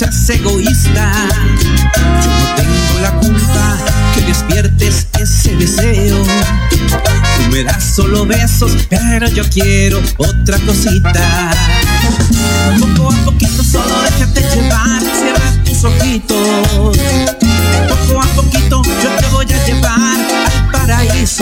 seas egoísta. Yo no tengo la culpa que despiertes ese deseo. Tú me das solo besos, pero yo quiero otra cosita. Poco a poquito solo déjate llevar, cierra tus ojitos. Poco a poquito yo te voy a llevar al paraíso.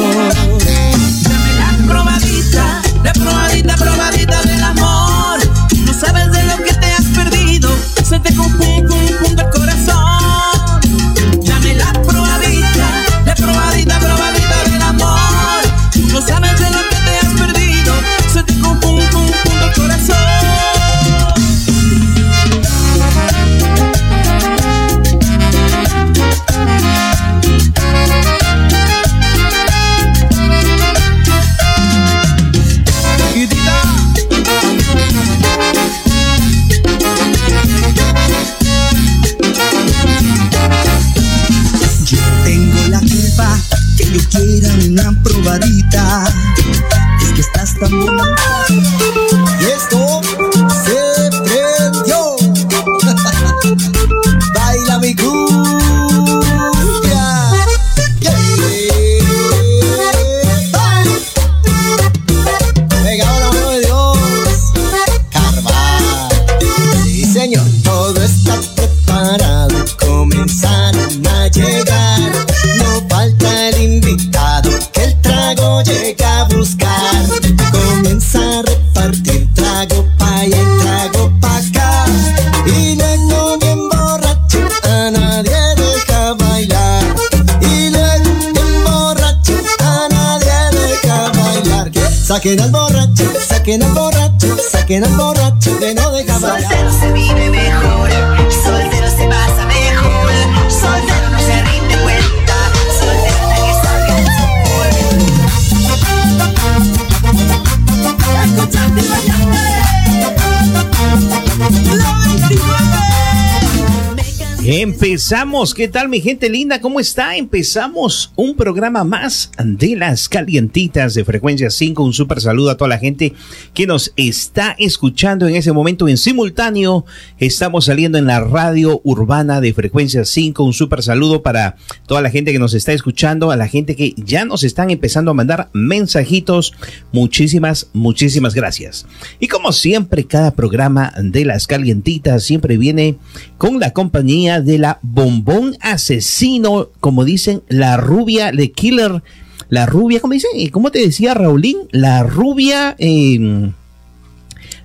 Empezamos, ¿qué tal mi gente linda? ¿Cómo está? Empezamos un programa más de las calientitas de frecuencia 5. Un súper saludo a toda la gente que nos está escuchando en ese momento en simultáneo. Estamos saliendo en la radio urbana de frecuencia 5. Un súper saludo para toda la gente que nos está escuchando, a la gente que ya nos están empezando a mandar mensajitos. Muchísimas, muchísimas gracias. Y como siempre, cada programa de las calientitas siempre viene con la compañía de la bombón asesino, como dicen, la rubia de killer. La rubia, ¿cómo dicen? ¿Cómo te decía Raulín? La rubia, eh,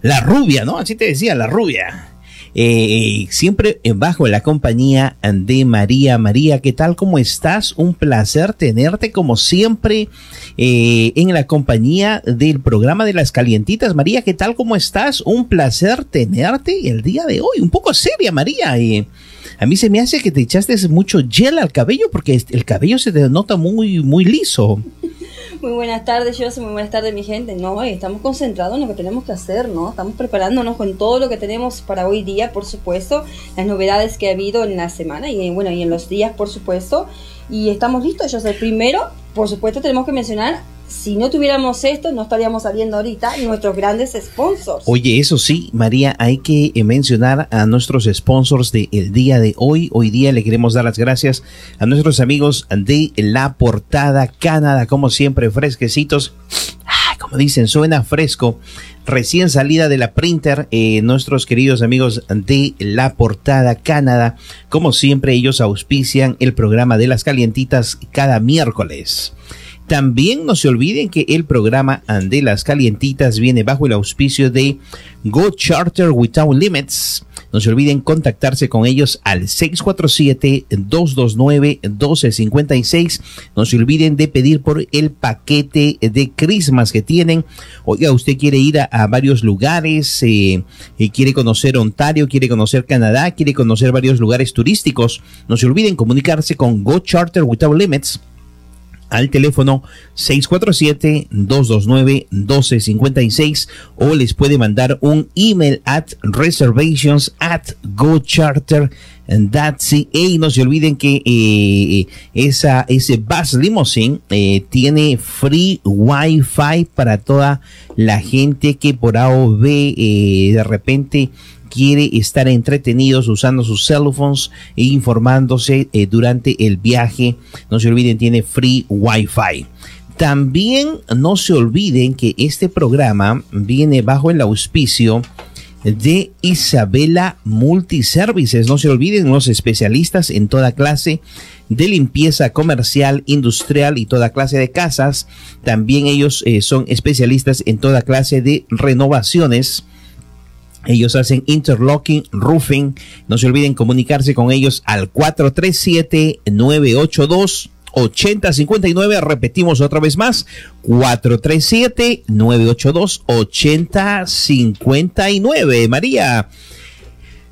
la rubia, ¿no? Así te decía, la rubia. Eh, siempre bajo la compañía de María. María, ¿qué tal? ¿Cómo estás? Un placer tenerte como siempre eh, en la compañía del programa de las calientitas. María, ¿qué tal? ¿Cómo estás? Un placer tenerte el día de hoy. Un poco seria, María. Eh, a mí se me hace que te echaste mucho gel al cabello porque el cabello se te nota muy, muy liso. Muy buenas tardes, yo muy buenas tardes, mi gente. No, eh, estamos concentrados en lo que tenemos que hacer, ¿no? Estamos preparándonos con todo lo que tenemos para hoy día, por supuesto, las novedades que ha habido en la semana y bueno, y en los días, por supuesto. Y estamos listos, yo sé, primero, por supuesto, tenemos que mencionar si no tuviéramos esto, no estaríamos saliendo ahorita nuestros grandes sponsors. Oye, eso sí, María, hay que eh, mencionar a nuestros sponsors del día de hoy. Hoy día le queremos dar las gracias a nuestros amigos de La Portada Canadá, como siempre, fresquecitos. Como dicen, suena fresco. Recién salida de la printer, eh, nuestros queridos amigos de La Portada Canadá, como siempre, ellos auspician el programa de las calientitas cada miércoles. También no se olviden que el programa de las calientitas viene bajo el auspicio de Go Charter Without Limits. No se olviden contactarse con ellos al 647-229-1256. No se olviden de pedir por el paquete de Christmas que tienen. Oiga, usted quiere ir a, varios lugares, eh, y quiere conocer Ontario, quiere conocer Canadá, quiere conocer varios lugares turísticos. No se olviden comunicarse con Go Charter Without Limits al teléfono 647-229-1256 o les puede mandar un email at reservations at gocharter.ca y no se olviden que eh, esa, ese bus limousine eh, tiene free wifi para toda la gente que por A o B eh, de repente quiere estar entretenidos usando sus cell phones e informándose eh, durante el viaje. No se olviden, tiene free wifi. También no se olviden que este programa viene bajo el auspicio de Isabela Multiservices. No se olviden los especialistas en toda clase de limpieza comercial, industrial y toda clase de casas. También ellos eh, son especialistas en toda clase de renovaciones. Ellos hacen interlocking, roofing. No se olviden comunicarse con ellos al 437-982. 8059, repetimos otra vez más, 437-982-8059. María,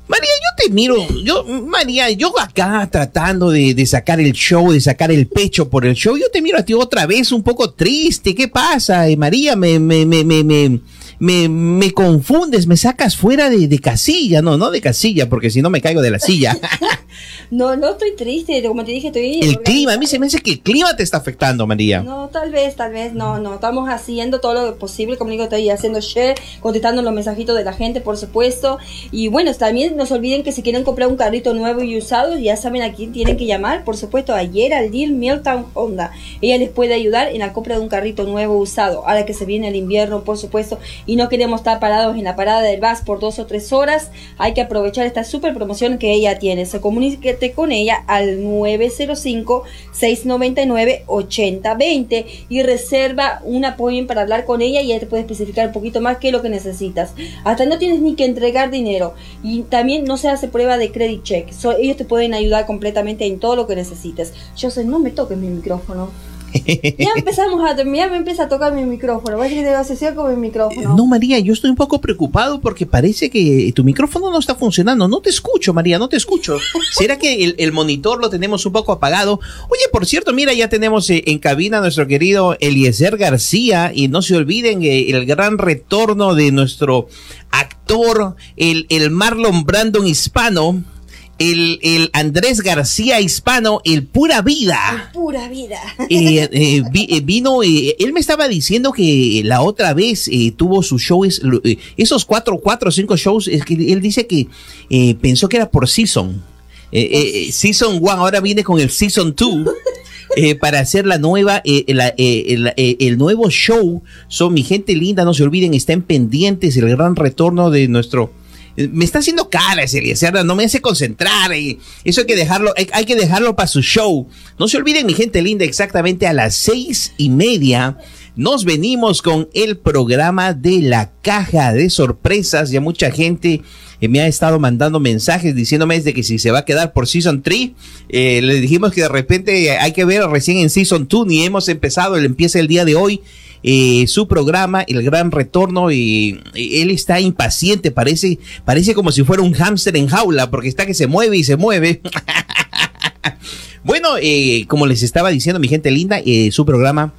María, yo te miro, yo, María, yo acá tratando de, sacar el show, de sacar el pecho por el show, yo te miro a ti otra vez un poco triste, ¿qué pasa? Eh, María, me, me, me, me, me me, me confundes, me sacas fuera de, de, casilla, no, no de casilla, porque si no me caigo de la silla. no, no estoy triste, como te dije, estoy... El clima, a mí se me hace que el clima te está afectando, María. No, tal vez, tal vez, no, no, estamos haciendo todo lo posible, como digo, estoy haciendo share, contestando los mensajitos de la gente, por supuesto, y bueno, también no se olviden que si quieren comprar un carrito nuevo y usado, ya saben a quién tienen que llamar, por supuesto, ayer al deal Milltown Honda, ella les puede ayudar en la compra de un carrito nuevo usado, ahora que se viene el invierno, por supuesto, y no queremos estar parados en la parada del bus por dos o tres horas, hay que aprovechar esta super promoción que ella tiene. Se comuníquete con ella al 905-699-8020 y reserva un apoyo para hablar con ella y ella te puede especificar un poquito más qué es lo que necesitas. Hasta no tienes ni que entregar dinero y también no se hace prueba de credit check. Ellos te pueden ayudar completamente en todo lo que necesites. Yo sé, no me toques mi micrófono. Ya empezamos a ya me empieza a tocar mi micrófono. ¿Ves que te vas a con mi micrófono? No, María, yo estoy un poco preocupado porque parece que tu micrófono no está funcionando. No te escucho, María, no te escucho. ¿Será que el, el monitor lo tenemos un poco apagado? Oye, por cierto, mira, ya tenemos eh, en cabina a nuestro querido Eliezer García y no se olviden eh, el gran retorno de nuestro actor, el, el Marlon Brandon hispano el, el, Andrés García Hispano, el Pura Vida. El Pura Vida. Eh, eh, vi, eh, vino, él me estaba diciendo que la otra vez tuvo sus shows, esos cuatro, cuatro cinco shows, es que él dice que pensó que era por season. season one, ahora viene con el season two. para hacer la nueva, la, el, el, nuevo show. Son mi gente linda, no se olviden, estén pendientes el gran retorno de nuestro me está haciendo cara ese Eliezer, no me hace concentrar. Y eso hay que dejarlo, hay, hay que dejarlo para su show. No se olviden, mi gente linda, exactamente a las seis y media nos venimos con el programa de la caja de sorpresas. Ya mucha gente eh, me ha estado mandando mensajes diciéndome de que si se va a quedar por Season 3, eh, le dijimos que de repente hay que ver recién en Season 2, ni hemos empezado, él empieza el día de hoy. Eh, su programa, El Gran Retorno, y, él está impaciente, parece, parece como si fuera un hámster en jaula, porque está que se mueve y se mueve. bueno, eh, como les estaba diciendo, mi gente linda, su programa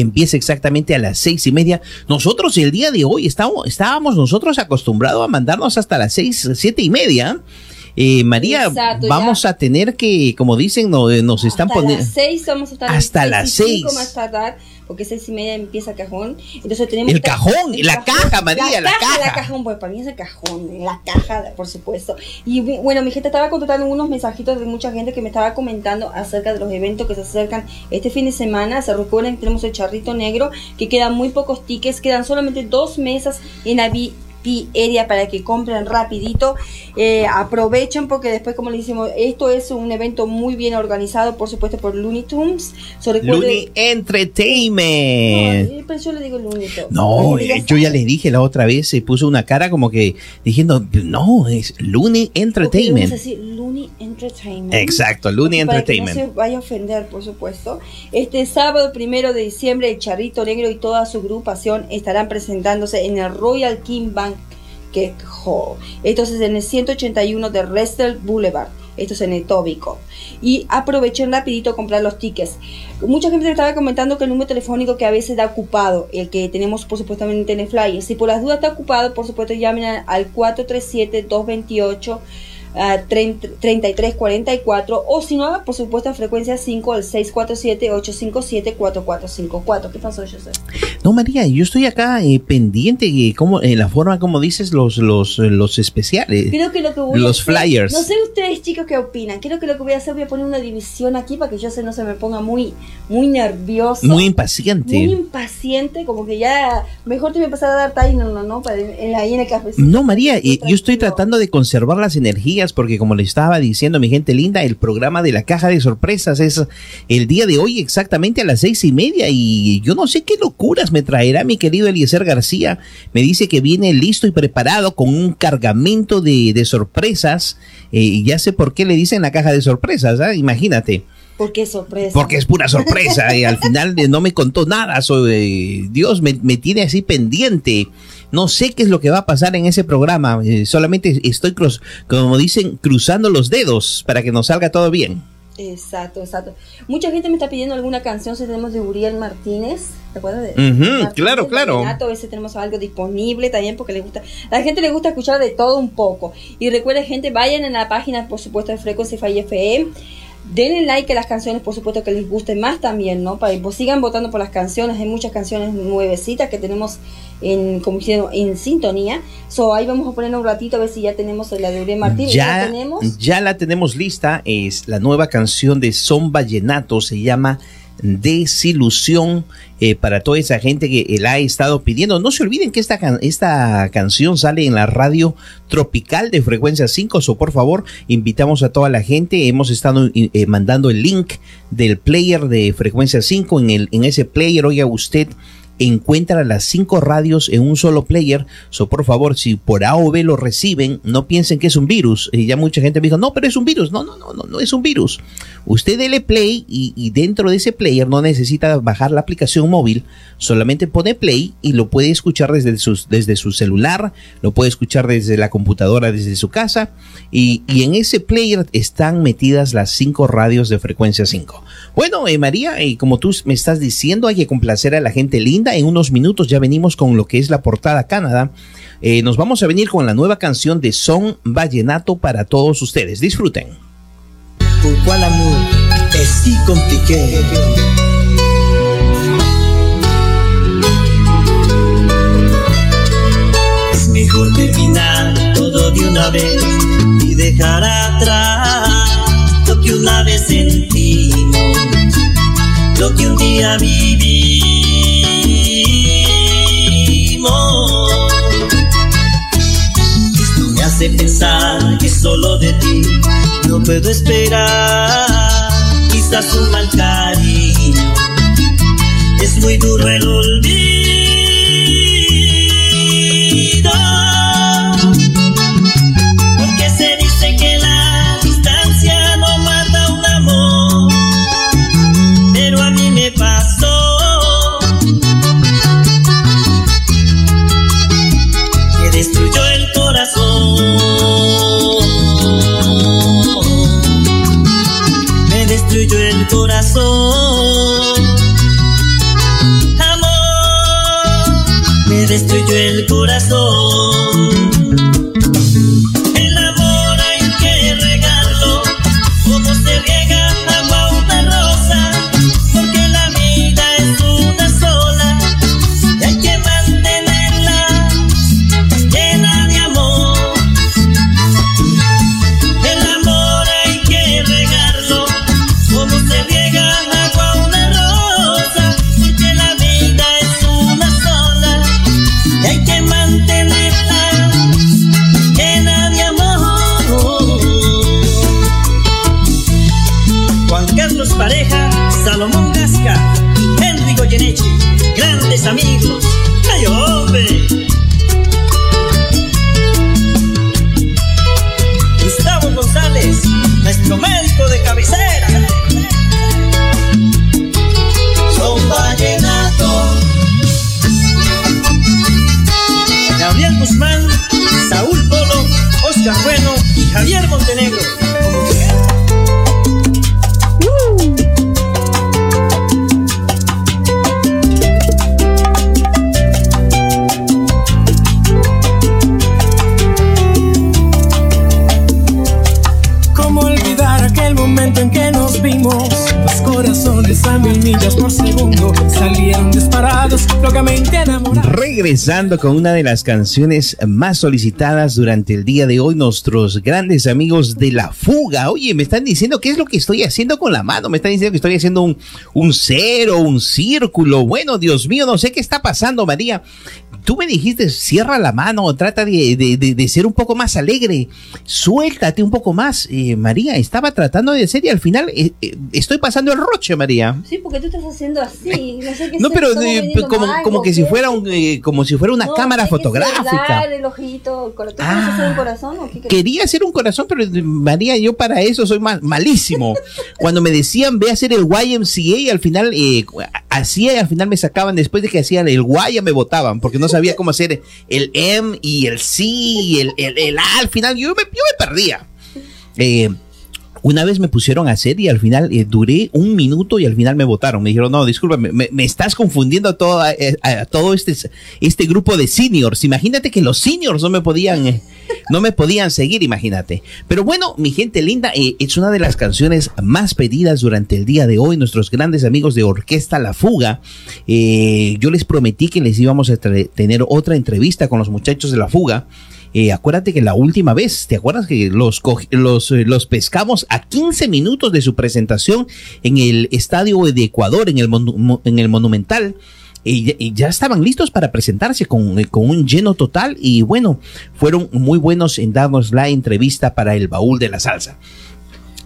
empieza exactamente a las seis y media. Nosotros el día de hoy estábamos, estábamos nosotros acostumbrados a mandarnos hasta las seis, siete y media. Eh, María, Exacto, vamos ya. a tener que, como dicen, no, nos hasta están poniendo. Las seis vamos a estar hasta las seis. más tardar, porque seis y media empieza cajón. Entonces tenemos el cajón, el la cajón, caja, María, la, la caja. La cajón, pues para mí es el cajón, la caja, por supuesto. Y bueno, mi gente estaba contestando unos mensajitos de mucha gente que me estaba comentando acerca de los eventos que se acercan este fin de semana. Se recuerden que tenemos el charrito negro, que quedan muy pocos tickets, quedan solamente dos mesas en la area para que compren rapidito. Eh, aprovechen porque después, como le decimos, esto es un evento muy bien organizado, por supuesto, por Looney Tunes. So, Looney Entertainment. No, pero yo le digo Looney Tunes. No, eh, yo ya les dije la otra vez, se puso una cara como que diciendo, no, es Looney Entertainment. Decir, Looney Entertainment. Exacto, Looney para Entertainment. Que no se vaya a ofender, por supuesto. Este sábado primero de diciembre, el Charrito Negro y toda su agrupación estarán presentándose en el Royal King Bank Hall. Entonces en el 181 de Restel Boulevard. Esto es en el Tóbico. Y aprovechen rapidito a comprar los tickets. Mucha gente me estaba comentando que el número telefónico que a veces da ocupado, el que tenemos por supuestamente en el flyer. Si por las dudas está ocupado, por supuesto llamen al 437-228. 3344 o si no, por supuesto, a frecuencia 5 al 647-857-4454. ¿Qué pasó, José? No, María, yo estoy acá eh, pendiente de cómo, en la forma como dices los, los, los especiales. Creo que lo que voy los a hacer- flyers. No sé ustedes, chicos, qué opinan. Creo que lo que voy a hacer, voy a poner una división aquí para que José no se me ponga muy, muy nervioso. Muy impaciente. muy impaciente, como que ya mejor te voy a empezar a dar time, no, no, no, para en- ahí en el cafecito. No, María, eh, yo estoy tratando de conservar las energías porque como le estaba diciendo mi gente linda, el programa de la caja de sorpresas es el día de hoy exactamente a las seis y media y yo no sé qué locuras me traerá mi querido Eliezer García. Me dice que viene listo y preparado con un cargamento de, de sorpresas eh, y ya sé por qué le dicen la caja de sorpresas, ¿ah? imagínate. Porque es sorpresa. Porque es pura sorpresa y al final no me contó nada sobre Dios me, me tiene así pendiente. No sé qué es lo que va a pasar en ese programa. eh, solamente estoy, cruz- como dicen, cruzando los dedos para que nos salga todo bien. Exacto, exacto. Mucha gente me está pidiendo alguna canción, si tenemos de Uriel Martínez, ¿te acuerdas de Martínez, claro, claro. A veces tenemos algo disponible también porque le gusta, a la gente le gusta escuchar de todo un poco. Y recuerden, gente, vayan en la página, por supuesto, de Frequency Fire FM. Denle like a las canciones, por supuesto, que les gusten más también, ¿no? Para que pues, sigan votando por las canciones. Hay muchas canciones nuevecitas que tenemos en, como en sintonía. So, ahí vamos a poner un ratito a ver si ya tenemos la de Uriel Martínez. ¿Ya, la tenemos? ya la tenemos lista. Es la nueva canción de Son Vallenato. Se llama Desilusión. eh, para toda esa gente que la ha estado pidiendo. No se olviden que esta, esta canción sale en la radio tropical de frecuencia 5. So, por favor, invitamos a toda la gente. Hemos estado eh, mandando el link del player de frecuencia 5. En, en ese player, oiga usted encuentra las cinco radios en un solo player. Por favor, si por A o B lo reciben, no piensen que es un virus. Y ya mucha gente me dijo, no, pero es un virus. No, no, no, no, no es un virus. Usted dele play y, dentro de ese player no necesita bajar la aplicación móvil. Solamente pone play y lo puede escuchar desde, su celular, lo puede escuchar desde la computadora, desde su casa. Y, en ese player están metidas las cinco radios de frecuencia 5. Bueno, eh, María, y como tú me estás diciendo, hay que complacer a la gente linda. En unos minutos ya venimos con lo que es la portada Canadá. Eh, nos vamos a venir con la nueva canción de Son Vallenato para todos ustedes. Disfruten. Pourquoi l'amour est si compliqué Es mejor terminar todo de una vez y dejar atrás lo que una vez sentimos, lo que un día vivimos. Esto me hace pensar que solo de ti no puedo esperar. Quizás un mal cariño es muy duro el olvido. Amor, me destruyó el corazón. Regresando con una de las canciones más solicitadas durante el día de hoy, nuestros grandes amigos de La Fuga. Oye, me están diciendo qué es lo que estoy haciendo con la mano. Me están diciendo que estoy haciendo un, un cero, un círculo. Bueno, Dios mío, no sé qué está pasando, María. Tú me dijiste, cierra la mano, trata de, de- de- de ser un poco más alegre, suéltate un poco más. Eh, María, estaba tratando de ser y al final eh, eh, estoy pasando el roche, María. Sí, porque tú estás haciendo así. No, sé qué No, pero vendiendo como, mal, como ¿o que si fuera un, eh, como si fuera una No, cámara fotográfica. el ojito. ¿Tú Ah. hacer un corazón o qué? Quería hacer un corazón, pero María, yo para eso soy mal- malísimo. Cuando me decían ve a hacer el YMCA y al final eh, hacía y al final me sacaban después de que hacían el Y ya me votaban porque no sabía cómo hacer el M y el C y el, el- A al final yo me, yo me perdía. Eh, una vez me pusieron a hacer y al final eh, duré un minuto y al final me votaron. Me dijeron, no, disculpa, me, estás confundiendo a todo, eh, a, todo este, este grupo de seniors. Imagínate que los seniors no me podían, eh, no me podían seguir, imagínate. Pero bueno, mi gente linda, es una de las canciones más pedidas durante el día de hoy. Nuestros grandes amigos de Orquesta La Fuga. Eh, yo les prometí que les íbamos a tener otra entrevista con los muchachos de La Fuga. Eh, acuérdate que la última vez, ¿te acuerdas que los, eh, los pescamos a 15 minutos de su presentación en el Estadio de Ecuador, en el, monu- mo- en el Monumental? Y ya, y ya estaban listos para presentarse con, eh, con un lleno total y bueno, fueron muy buenos en darnos la entrevista para el baúl de la salsa.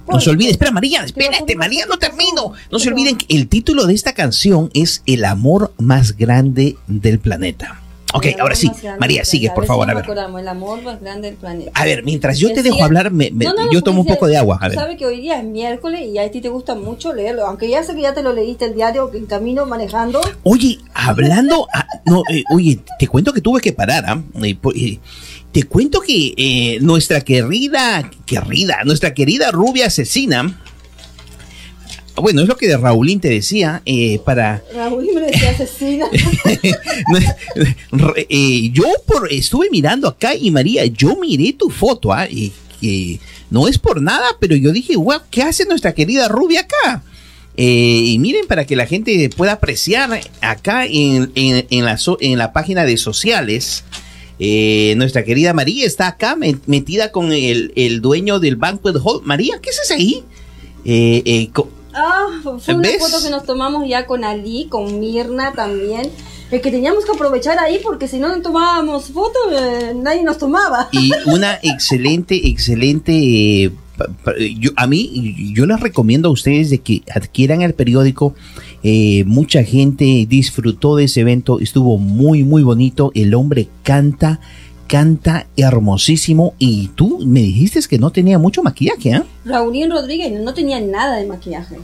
No se olviden, espera María, espérate María, no termino. No se olviden que el título de esta canción es El amor más grande del planeta. Ok, ahora sí, María, sigue por favor, a ver. el amor más grande del planeta. A ver, mientras yo te dejo hablar, me- me- No, no, yo tomo un poco de agua. A ver. sabes que hoy día es miércoles y a ti te gusta mucho leerlo. Aunque ya sé que ya te lo leíste el diario en camino manejando. Oye, hablando, ah, no, eh, oye, te cuento que tuve que parar, eh, te cuento que eh, nuestra querida, querida, nuestra querida rubia asesina, bueno, es lo que Raulín te decía, eh, para, Raúl me decía asesina. Eh, yo por, estuve mirando acá y María, yo miré tu foto, ¿ah? Y, que no es por nada, pero yo dije, wow, ¿qué hace nuestra querida rubia acá? Eh, y miren, para que la gente pueda apreciar acá en, en- en la, so- en la página de sociales, eh, nuestra querida María está acá met- metida con el, el dueño del Banquet Hall. María, ¿qué haces ahí? Eh, eh, Ah, fue una ¿Ves? foto que nos tomamos ya con Ali, con Mirna también. Es que teníamos que aprovechar ahí porque si no tomábamos fotos, eh, nadie nos tomaba. y una excelente, excelente. eh, yo, a mí, yo les recomiendo a ustedes de que adquieran el periódico. Eh, mucha gente disfrutó de ese evento, estuvo muy, muy bonito. El hombre canta, canta hermosísimo. Y tú me dijiste que no tenía mucho maquillaje, ¿ah? Raulín Rodríguez no tenía nada de maquillaje.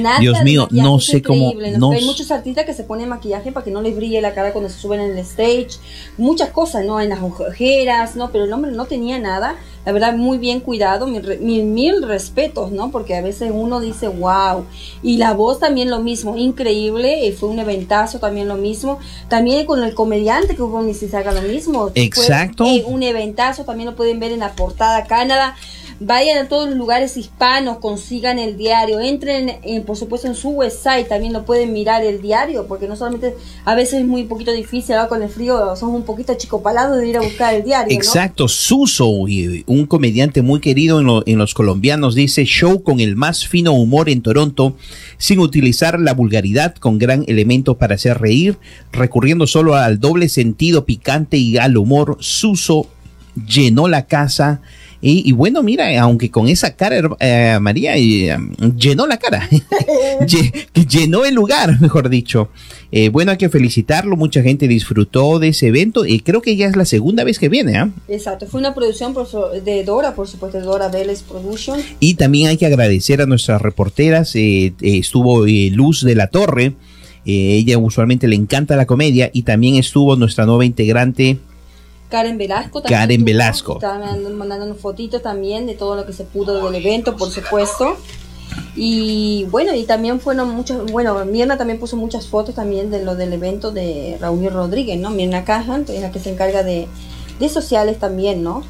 Nada Dios de mío, maquillaje, no es sé cómo- no Hay muchos artistas que se ponen maquillaje para que no les brille la cara cuando se suben en el stage. Muchas cosas, ¿no? En las ojeras, ¿no? Pero el hombre no tenía nada. La verdad, muy bien cuidado. Mil, mil, mil respetos, ¿no? Porque a veces uno dice, wow. Y la voz también lo mismo, increíble. eh, Fue un eventazo también lo mismo. También con el comediante que hubo en Mississauga lo mismo. Fue, Exacto. eh, un eventazo, también lo pueden ver en la portada Canadá. Vayan a todos los lugares hispanos, consigan el diario, entren en, por supuesto en su website, también lo pueden mirar el diario, porque no solamente a veces es muy poquito difícil, ahora con el frío somos un poquito chicopalados de ir a buscar el diario. ¿no? Exacto, Suso, y un comediante muy querido en, en los colombianos, dice show con el más fino humor en Toronto, sin utilizar la vulgaridad, con gran elemento para hacer reír, recurriendo solo al doble sentido picante y al humor. Suso llenó la casa. Y, y bueno, mira, aunque con esa cara, eh, María, eh, llenó la cara, Lle- llenó el lugar, mejor dicho. Eh, bueno, hay que felicitarlo, mucha gente disfrutó de ese evento y creo que ya es la segunda vez que viene, ¿ah? Exacto, fue una producción por de Dora, por supuesto, de Dora Vélez Production. Y también hay que agradecer a nuestras reporteras. eh, estuvo Luz de la Torre. ella usualmente le encanta la comedia. Y también estuvo nuestra nueva integrante. Karen Velasco también. Karen Velasco. Estaba mandando- mandándonos fotitos también de todo lo que se pudo del evento, por supuesto. Y bueno, y también fueron muchos, bueno, Mirna también puso muchas fotos también de lo del evento de Raúl Rodríguez, ¿no? Mirna Cajan, es la que se encarga de, de sociales también, ¿no?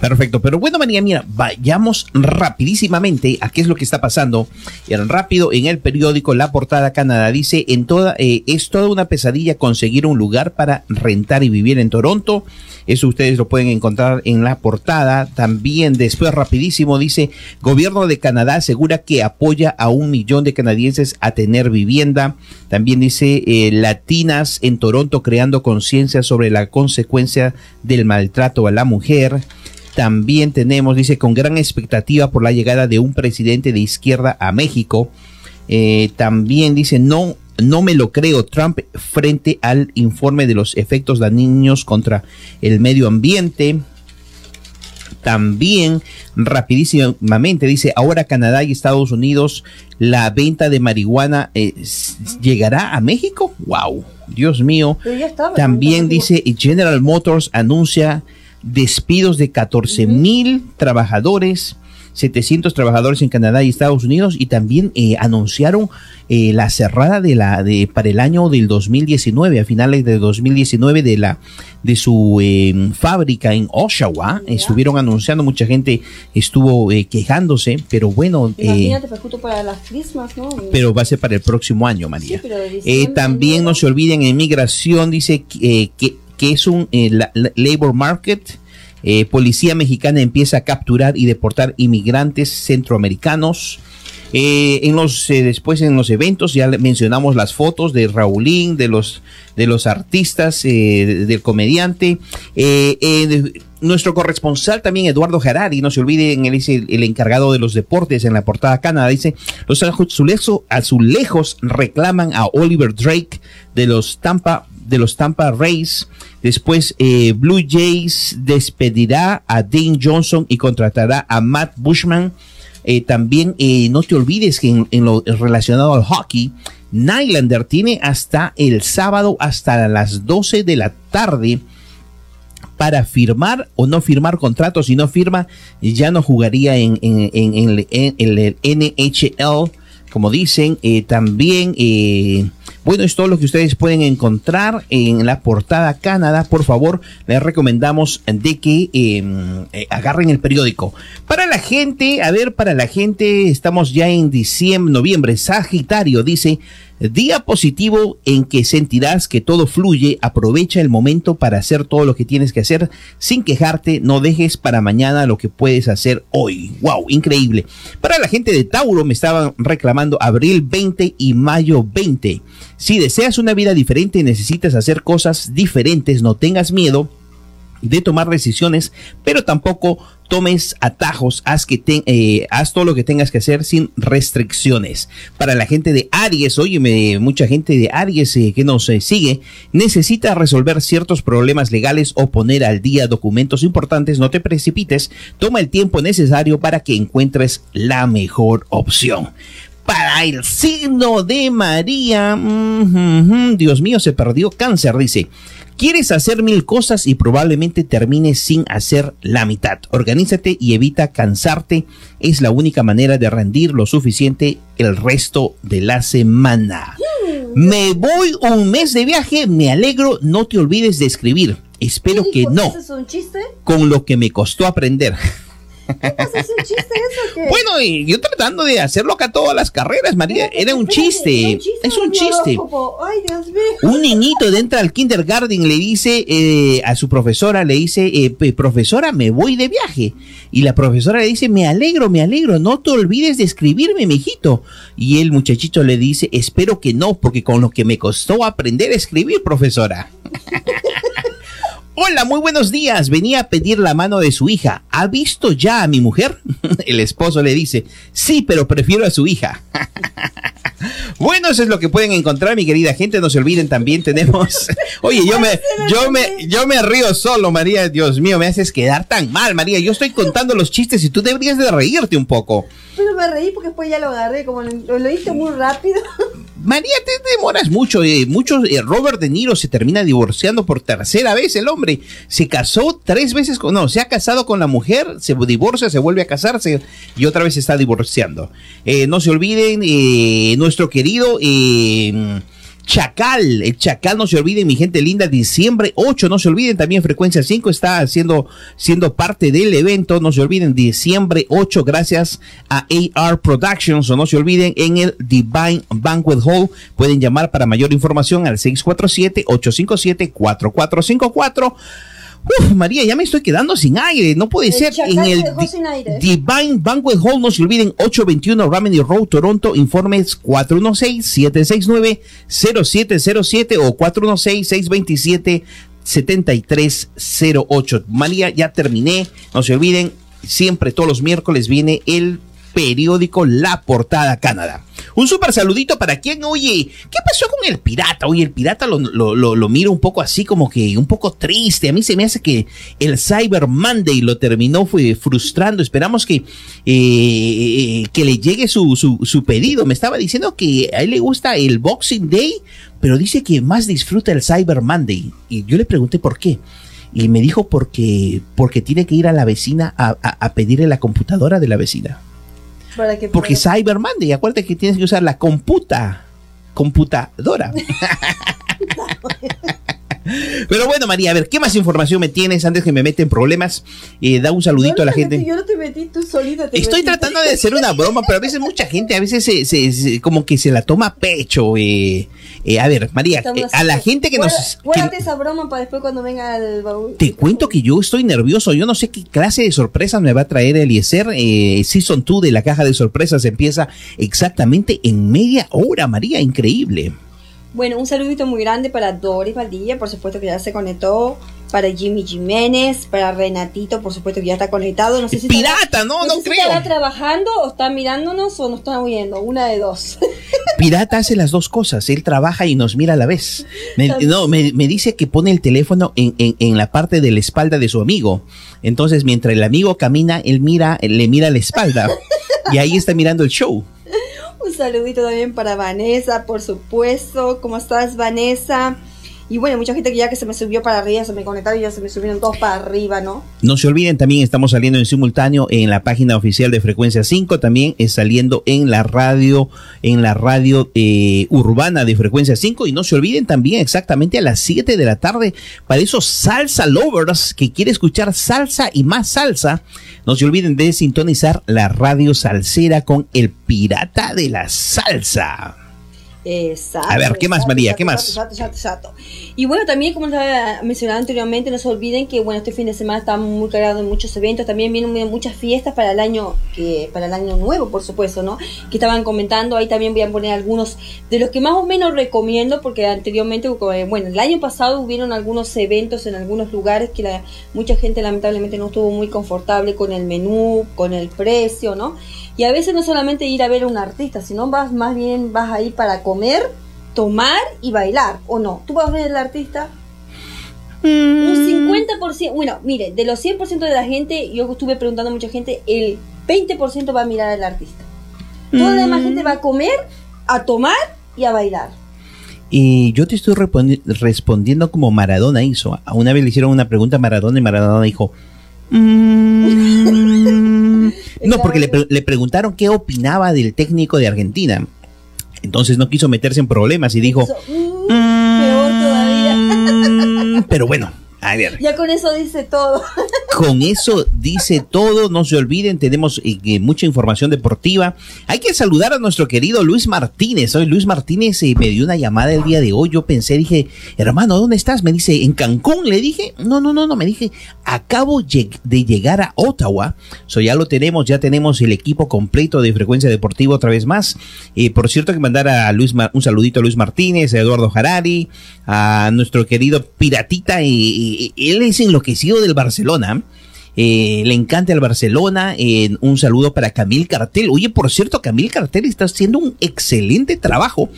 Perfecto, pero bueno, María, mira, vayamos rapidísimamente a qué es lo que está pasando. En rápido, en el periódico La Portada Canadá dice, en toda, eh, es toda una pesadilla conseguir un lugar para rentar y vivir en Toronto. Eso ustedes lo pueden encontrar en la portada. También después rapidísimo dice, gobierno de Canadá asegura que apoya a un millón de canadienses a tener vivienda. También dice, eh, latinas en Toronto creando conciencia sobre la consecuencia del maltrato a la mujer. También tenemos, dice, con gran expectativa por la llegada de un presidente de izquierda a México. Eh, también dice, no, no me lo creo, Trump frente al informe de los efectos dañinos contra el medio ambiente. También, rapidísimamente, dice, ahora Canadá y Estados Unidos, la venta de marihuana eh, llegará a México. ¡Wow! Dios mío. También dice, General Motors anuncia despidos de 14 mil trabajadores. 700 trabajadores en Canadá y Estados Unidos y también eh, anunciaron eh, la cerrada de la de para el año del 2019 a finales de 2019 de la de su em, fábrica en Oshawa. Estuvieron anunciando mucha gente estuvo eh, quejándose pero bueno Imagínate, para las ¿no? pero va a ser para el próximo año María. También no se olviden en migración dice que, que es un labor market eh, policía mexicana empieza a capturar y deportar inmigrantes centroamericanos. Eh, en los eh, después en los eventos ya mencionamos las fotos de Raulín, de los de los artistas, del comediante. nuestro corresponsal también Eduardo Harari, no se olviden, él es el, encargado de los deportes en la portada Canadá. Dice los azulejos, azulejos reclaman a Oliver Drake de los Tampa de los Tampa Rays. Después, eh, Blue Jays despedirá a Dean Johnson y contratará a Matt Bushman. Eh, también eh, no te olvides que en, lo relacionado al hockey, Nylander tiene hasta el sábado, hasta las 12 de la tarde, para firmar o no firmar contratos. Si no firma, ya no jugaría en, en, en, en el NHL como dicen, también, bueno, es todo lo que ustedes pueden encontrar en la portada Canadá. Por favor, les recomendamos de que em, eh, agarren el periódico. Para la gente, a ver, para la gente, estamos ya en diciembre, noviembre. Sagitario dice, Día positivo en que sentirás que todo fluye, aprovecha el momento para hacer todo lo que tienes que hacer sin quejarte, no dejes para mañana lo que puedes hacer hoy. ¡Wow! Increíble. Para la gente de Tauro me estaban reclamando abril 20 y mayo 20. Si deseas una vida diferente y necesitas hacer cosas diferentes, no tengas miedo de tomar decisiones, pero tampoco tomes atajos, haz, que eh, haz todo lo que tengas que hacer sin restricciones. Para la gente de Aries, oye, mucha gente de Aries eh, que nos eh, sigue, necesita resolver ciertos problemas legales o poner al día documentos importantes, no te precipites, toma el tiempo necesario para que encuentres la mejor opción para el signo de María. Dios mío, se perdió cáncer, dice. Quieres hacer mil cosas y probablemente termines sin hacer la mitad. Organízate y evita cansarte. Es la única manera de rendir lo suficiente el resto de la semana. Me voy un mes de viaje, me alegro, no te olvides de escribir. Espero que no. ¿Es un chiste? Con lo que me costó aprender. ¿Es un chiste eso? Bueno, y yo tratando de hacerlo acá todas las carreras, María, era un chiste. Es un chiste. Ay, Dios mío. Un niñito entra al kindergarten le dice eh, a su profesora, le dice, eh, profesora, me voy de viaje. Y la profesora le dice, me alegro, me alegro, no te olvides de escribirme, mijito. Y el muchachito le dice, espero que no, porque con lo que me costó aprender a escribir, profesora. Hola, muy buenos días. Venía a pedir la mano de su hija. ¿Ha visto ya a mi mujer? El esposo le dice, sí, pero prefiero a su hija. Bueno, eso es lo que pueden encontrar, mi querida gente. No se olviden, también tenemos. Oye, yo me, yo me, yo me río solo, María. Dios mío, me haces quedar tan mal, María. Yo estoy contando los chistes y tú deberías de reírte un poco. Pero me reí porque después ya lo agarré, como lo, hice muy rápido. María, te demoras mucho. Eh, muchos, eh, Robert De Niro se termina divorciando por tercera vez. El hombre se casó tres veces con. No, se ha casado con la mujer, se divorcia, se vuelve a casarse y otra vez se está divorciando. Eh, no se olviden, nuestro querido Chacal, el Chacal, no se olviden, mi gente linda, diciembre 8, no se olviden, también Frecuencia 5 está haciendo, siendo parte del evento, no se olviden, diciembre 8, gracias a AR Productions, o no se olviden, en el Divine Banquet Hall, pueden llamar para mayor información al 647-857-4454. Uf, María, ya me estoy quedando sin aire. No puede El ser. En el. Divine Banquet Hall, no se olviden, 821 Ramsey Road, Toronto. Informes 416-769-0707 o 416-627-7308. María, ya terminé. No se olviden, siempre todos los miércoles viene el periódico La Portada Canadá. Un súper saludito para quien, oye, ¿qué pasó con el pirata? Oye, el pirata lo, lo, lo, lo miro un poco así como que un poco triste. A mí se me hace que el Cyber Monday lo terminó fue frustrando. Esperamos que, eh, que le llegue su, su, pedido. Me estaba diciendo que a él le gusta el Boxing Day, pero dice que más disfruta el Cyber Monday. Y yo le pregunté por qué. Y me dijo porque, porque tiene que ir a la vecina a- a pedirle la computadora de la vecina. Para que Porque pueda- Cyber Monday, acuérdate que tienes que usar la computa, computadora. Pero bueno, María, a ver, ¿qué más información me tienes antes que me meten problemas? Eh, da un saludito a la gente. metí, yo no te metí, tú solita te Estoy tratando de hacer una broma, pero a veces mucha gente, a veces se, se- se- como que se la toma a pecho. eh. Eh, a ver, María, eh, a la gente que Guarda- nos... Guárdate esa broma para después cuando venga el baúl. te cuento que yo estoy nervioso. Yo no sé qué clase de sorpresas me va a traer Eliezer. Eh, Season 2 de la caja de sorpresas empieza exactamente en media hora, María. Increíble. Bueno, un saludito muy grande para Doris Valdilla, por supuesto que ya se conectó. Para Jimmy Jiménez, para Renatito, por supuesto que ya está conectado. No sé si Pirata, estará- no, no sé si creo. estará trabajando o está mirándonos o nos está oyendo. Una de dos. Pirata hace las dos cosas. Él trabaja y nos mira a la vez. Me, no, me, me dice que pone el teléfono en, en- en la parte de la espalda de su amigo. Entonces, mientras el amigo camina, él mira, le mira la espalda. Y ahí está mirando el show. Un saludito también para Vanessa, por supuesto. ¿Cómo estás, Vanessa? Y bueno, mucha gente que ya que se me subió para arriba, se me conectaron y ya se me subieron todos para arriba, ¿no? No se olviden, también estamos saliendo en simultáneo en la página oficial de Frecuencia 5, también es saliendo en la radio, en la radio eh, urbana de Frecuencia 5 y no se olviden también exactamente a las 7 de la tarde para esos salsa lovers que quiere escuchar salsa y más salsa. No se olviden de sintonizar la radio salsera con el pirata de la salsa. Exacto. A ver, ¿qué más, María? exacto, ¿Qué más? exacto, exacto, exacto. Y bueno, también como les había mencionado anteriormente, no se olviden que bueno, este fin de semana estamos muy cargados en muchos eventos, también vienen muchas fiestas para el año que para el año nuevo, por supuesto, ¿no? Que estaban comentando, ahí también voy a poner algunos de los que más o menos recomiendo porque anteriormente eh, bueno, el año pasado hubieron algunos eventos en algunos lugares que la, mucha gente lamentablemente no estuvo muy confortable con el menú, con el precio, ¿no? Y a veces no solamente ir a ver a un artista, sino vas más bien vas ahí para comer, tomar y bailar, ¿o no? ¿Tú vas a ver al artista? Un 50%, bueno, mire, de los 100% de la gente, yo estuve preguntando a mucha gente, el 20% va a mirar al artista. Toda la demás gente va a comer, a tomar y a bailar. Y yo te estoy respondiendo como Maradona hizo. A Una vez le hicieron una pregunta a Maradona y Maradona dijo... "Mm". no, porque le, pre- le preguntaron qué opinaba del técnico de Argentina. Entonces no quiso meterse en problemas y dijo... Eso, mm, peor todavía. "Mm". Pero bueno, Ya con eso dice todo. Con eso dice todo, no se olviden, tenemos eh, mucha información deportiva. Hay que saludar a nuestro querido Luis Martínez. Hoy Luis Martínez eh, me dio una llamada el día de hoy. Yo pensé, dije, hermano, ¿dónde estás? Me dice, en Cancún. Le dije, no, no, no, no, me dije, acabo de llegar a Ottawa. So ya lo tenemos, ya tenemos el equipo completo de frecuencia deportiva otra vez más. Eh, por cierto, que mandar a Luis un saludito a Luis Martínez, a Eduardo Harari, a nuestro querido Piratita. Él es enloquecido del Barcelona. Eh, le encanta el Barcelona. un saludo para Camil Cartel. Oye, por cierto, Camil Cartel está haciendo un excelente trabajo.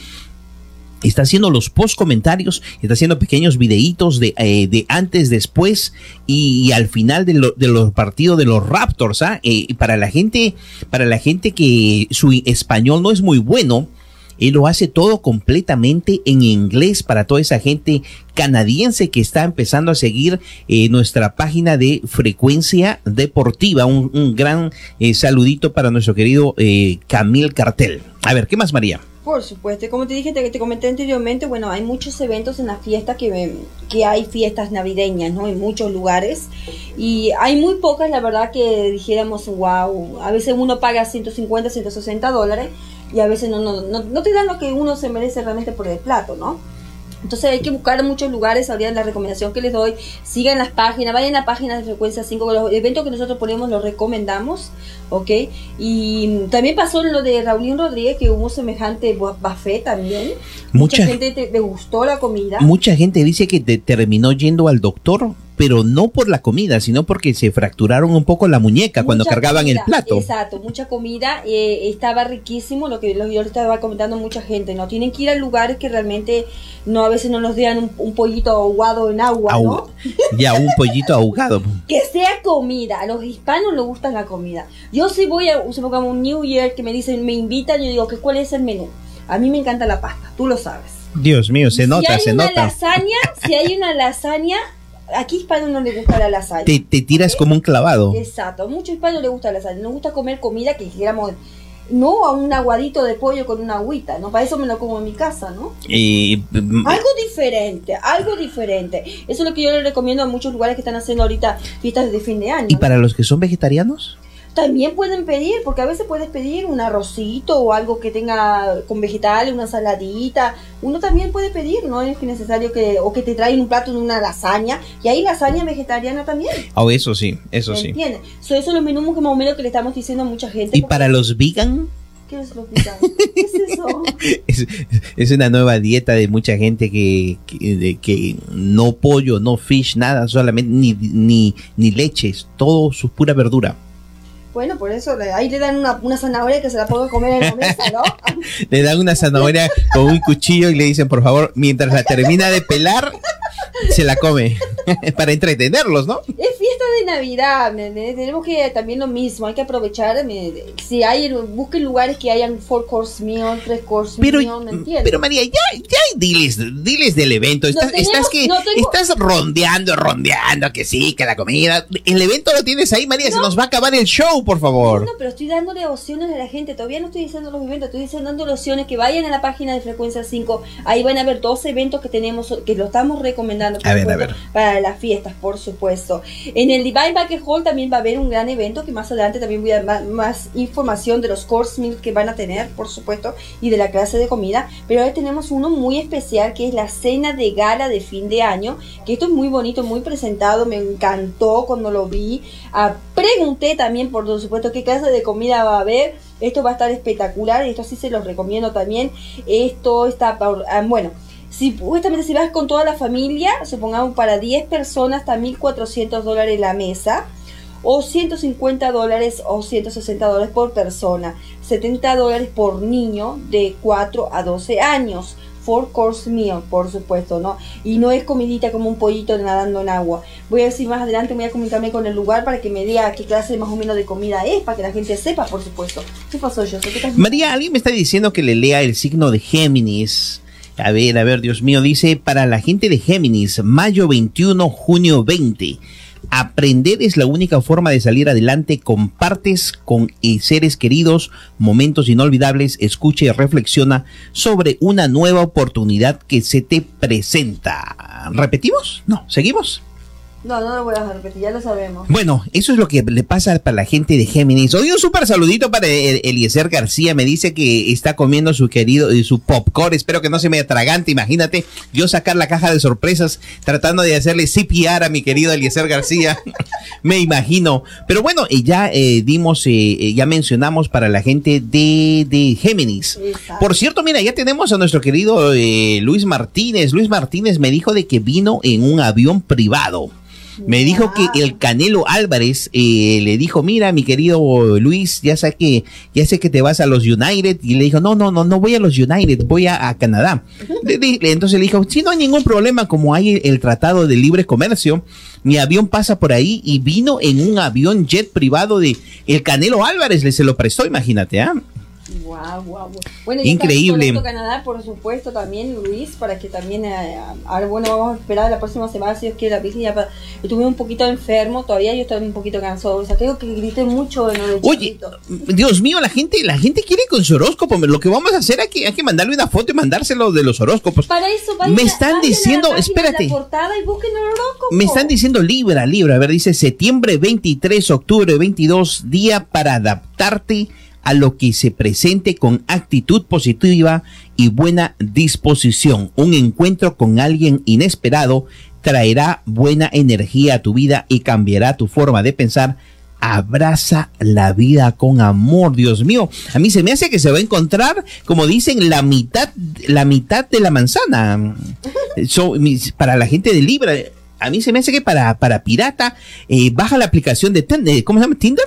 Está haciendo los post comentarios, está haciendo pequeños videitos de, eh, de antes, después y, al final de, de los partidos de los Raptors. ¿ah? Eh, para la gente, para la gente que su español no es muy bueno, él lo hace todo completamente en inglés para toda esa gente canadiense que está empezando a seguir eh, nuestra página de frecuencia deportiva. Un, gran eh, saludito para nuestro querido eh, Camil Cartel. A ver, ¿qué más, María? Por supuesto, como te dije, te, te comenté anteriormente, bueno, hay muchos eventos en las fiestas que, ven- que hay fiestas navideñas, ¿no? En muchos lugares. Y hay muy pocas, la verdad, que dijéramos, wow, a veces uno paga 150, 160 dólares y a veces no, no, no, no te dan lo que uno se merece realmente por el plato, ¿no? Entonces hay que buscar en muchos lugares, ahorita la recomendación que les doy, sigan las páginas, vayan a la página de frecuencia 5, los eventos que nosotros ponemos los recomendamos, ¿ok? Y también pasó lo de Raulín Rodríguez, que hubo semejante bu- buffet también. Mucha- Mucha, gente te, le gustó la comida. Mucha gente dice que te- terminó yendo al doctor, pero no por la comida, sino porque se fracturaron un poco la muñeca cuando Mucha cargaban comida, el plato. Exacto, mucha comida, eh, estaba riquísimo, lo que yo le estaba comentando a mucha gente, ¿no? Tienen que ir a lugares que realmente no a veces no nos den un, un pollito ahogado en agua, Au- ¿no? Ya, un pollito ahogado. Que sea comida, a los hispanos les gusta la comida. Yo si voy a, supongamos un New Year que me dicen, me invitan, yo digo, ¿cuál es el menú? A mí me encanta la pasta, tú lo sabes. Dios mío, se si nota, hay se una nota. lasaña, si hay una lasaña, aquí hispano no le gusta la lasaña. Te, te tiras como un clavado. Exacto, a muchos hispanos les gusta la lasaña, nos gusta comer comida que dijéramos, no a un aguadito de pollo con una agüita, ¿no? Para eso me lo como en mi casa, ¿no? Y, mm, Algo diferente, algo diferente. Eso es lo que yo le recomiendo a muchos lugares que están haciendo ahorita fiestas de fin de año. ¿Y para los que son vegetarianos? También pueden pedir, porque a veces puedes pedir un arrocito o algo que tenga con vegetales, una saladita. Uno también puede pedir, no es que necesario que, o que te traigan un plato de una lasaña. Y hay lasaña vegetariana también. Oh, eso sí, eso ¿me sí. entiendes? So, eso es lo menú que más o menos que le estamos diciendo a mucha gente. ¿Y para los vegan? ¿Qué es lo vegan? ¿Qué es eso? Es, es una nueva dieta de mucha gente que, que, de que no pollo, no fish, nada, solamente ni, ni, ni leches, todo su pura verdura. Bueno, por eso ahí le dan una, una zanahoria que se la puedo comer en la mesa, ¿no? Le dan una zanahoria con un cuchillo y le dicen, por favor, mientras la termina de pelar, se la come. Para entretenerlos, ¿no? Es fiesta de Navidad, ¿me tenemos que también lo mismo, hay que aprovechar, ¿me- si hay, busquen lugares que hayan four course meal, tres course Pero, meal, ¿me entiendes? pero María, ya, ya diles, diles del evento. Estás, tenemos- estás que no tengo- estás rondeando, rondeando, que sí, que la comida. El evento lo tienes ahí, María, se nos va a acabar el show, por favor. No, pero estoy dándole opciones a la gente. Todavía no estoy diciendo los eventos, estoy diciendo dándole opciones que vayan a la página de Frecuencia 5. Ahí van a ver dos eventos que tenemos, que lo estamos recomendando. A ver, a ver. Para las fiestas, por supuesto. En el Divine Banquet Hall también va a haber un gran evento que más adelante también voy a dar más información de los course meals que van a tener, por supuesto, y de la clase de comida. Pero ahora tenemos uno muy especial que es la cena de gala de fin de año. Que esto es muy bonito, muy presentado. Me encantó cuando lo vi. Ah, pregunté también, por supuesto, qué clase de comida va a haber. Esto va a estar espectacular y esto sí se los recomiendo también. Esto está, ah, bueno, si justamente si vas con toda la familia, supongamos para 10 personas está 1.400 dólares la mesa. O 150 dólares o 160 dólares por persona. 70 dólares por niño de 4 a 12 años. Four course meal, por supuesto, ¿no? Y no es comidita como un pollito nadando en agua. Voy a decir más adelante, voy a comunicarme con el lugar para que me diga qué clase más o menos de comida es, para que la gente sepa, por supuesto. ¿Qué pasó, yo? ¿Qué estás- María, alguien me está diciendo que le lea el signo de Géminis. A ver, a ver, Dios mío, dice, para la gente de Géminis, mayo 21, junio 20. Aprender es la única forma de salir adelante. Compartes con eh, seres queridos momentos inolvidables. Escucha y reflexiona sobre una nueva oportunidad que se te presenta. ¿Repetimos? No, ¿seguimos? No, no lo voy a repetir, ya lo sabemos. Bueno, eso es lo que le pasa para la gente de Géminis. Hoy un súper saludito para el- Eliezer García. Me dice que está comiendo su querido y su popcorn. Espero que no se me atragante. Imagínate yo sacar la caja de sorpresas tratando de hacerle CPR a mi querido Eliezer García. me imagino. Pero bueno, eh, ya eh, dimos, eh, eh, ya mencionamos para la gente de, de Géminis. Exacto. Por cierto, mira, ya tenemos a nuestro querido eh, Luis Martínez. Luis Martínez me dijo de que vino en un avión privado. Me dijo que el Canelo Álvarez eh, le dijo, mira, mi querido Luis, ya sé que ya sé que te vas a los United y le dijo, no, no, no, no voy a los United, voy a, a Canadá. Entonces le dijo, si no hay ningún problema, como hay el, el tratado de libre comercio, mi avión pasa por ahí y vino en un avión jet privado de el Canelo Álvarez, le se lo prestó, imagínate, ¿ah? Guau, guau, guau. Bueno, Increíble. Canadá, por supuesto, también, Luis, para que también, eh, ahora, bueno, vamos a esperar la próxima semana, si Dios quiere, la piscina. para- Estuve un poquito enfermo, todavía yo estoy un poquito cansado, o sea, creo que grité mucho en de Oye, chiquito. Dios mío, la gente, la gente quiere con su horóscopo. Lo que vamos a hacer aquí, hay que mandarle una foto y mandárselo de los horóscopos. Para eso, vayan Me están la diciendo, de espérate. La portada y busquen el horóscopo. Me están diciendo Libra, Libra. A ver, dice septiembre 23, octubre 22, día para adaptarte a lo que se presente con actitud positiva y buena disposición. Un encuentro con alguien inesperado traerá buena energía a tu vida y cambiará tu forma de pensar. Abraza la vida con amor, Dios mío. A mí se me hace que se va a encontrar, como dicen, la mitad, la mitad de la manzana. So, para la gente de Libra, a mí se me hace que para, para pirata, eh, baja la aplicación de Tinder, ¿cómo se llama? ¿Tinder?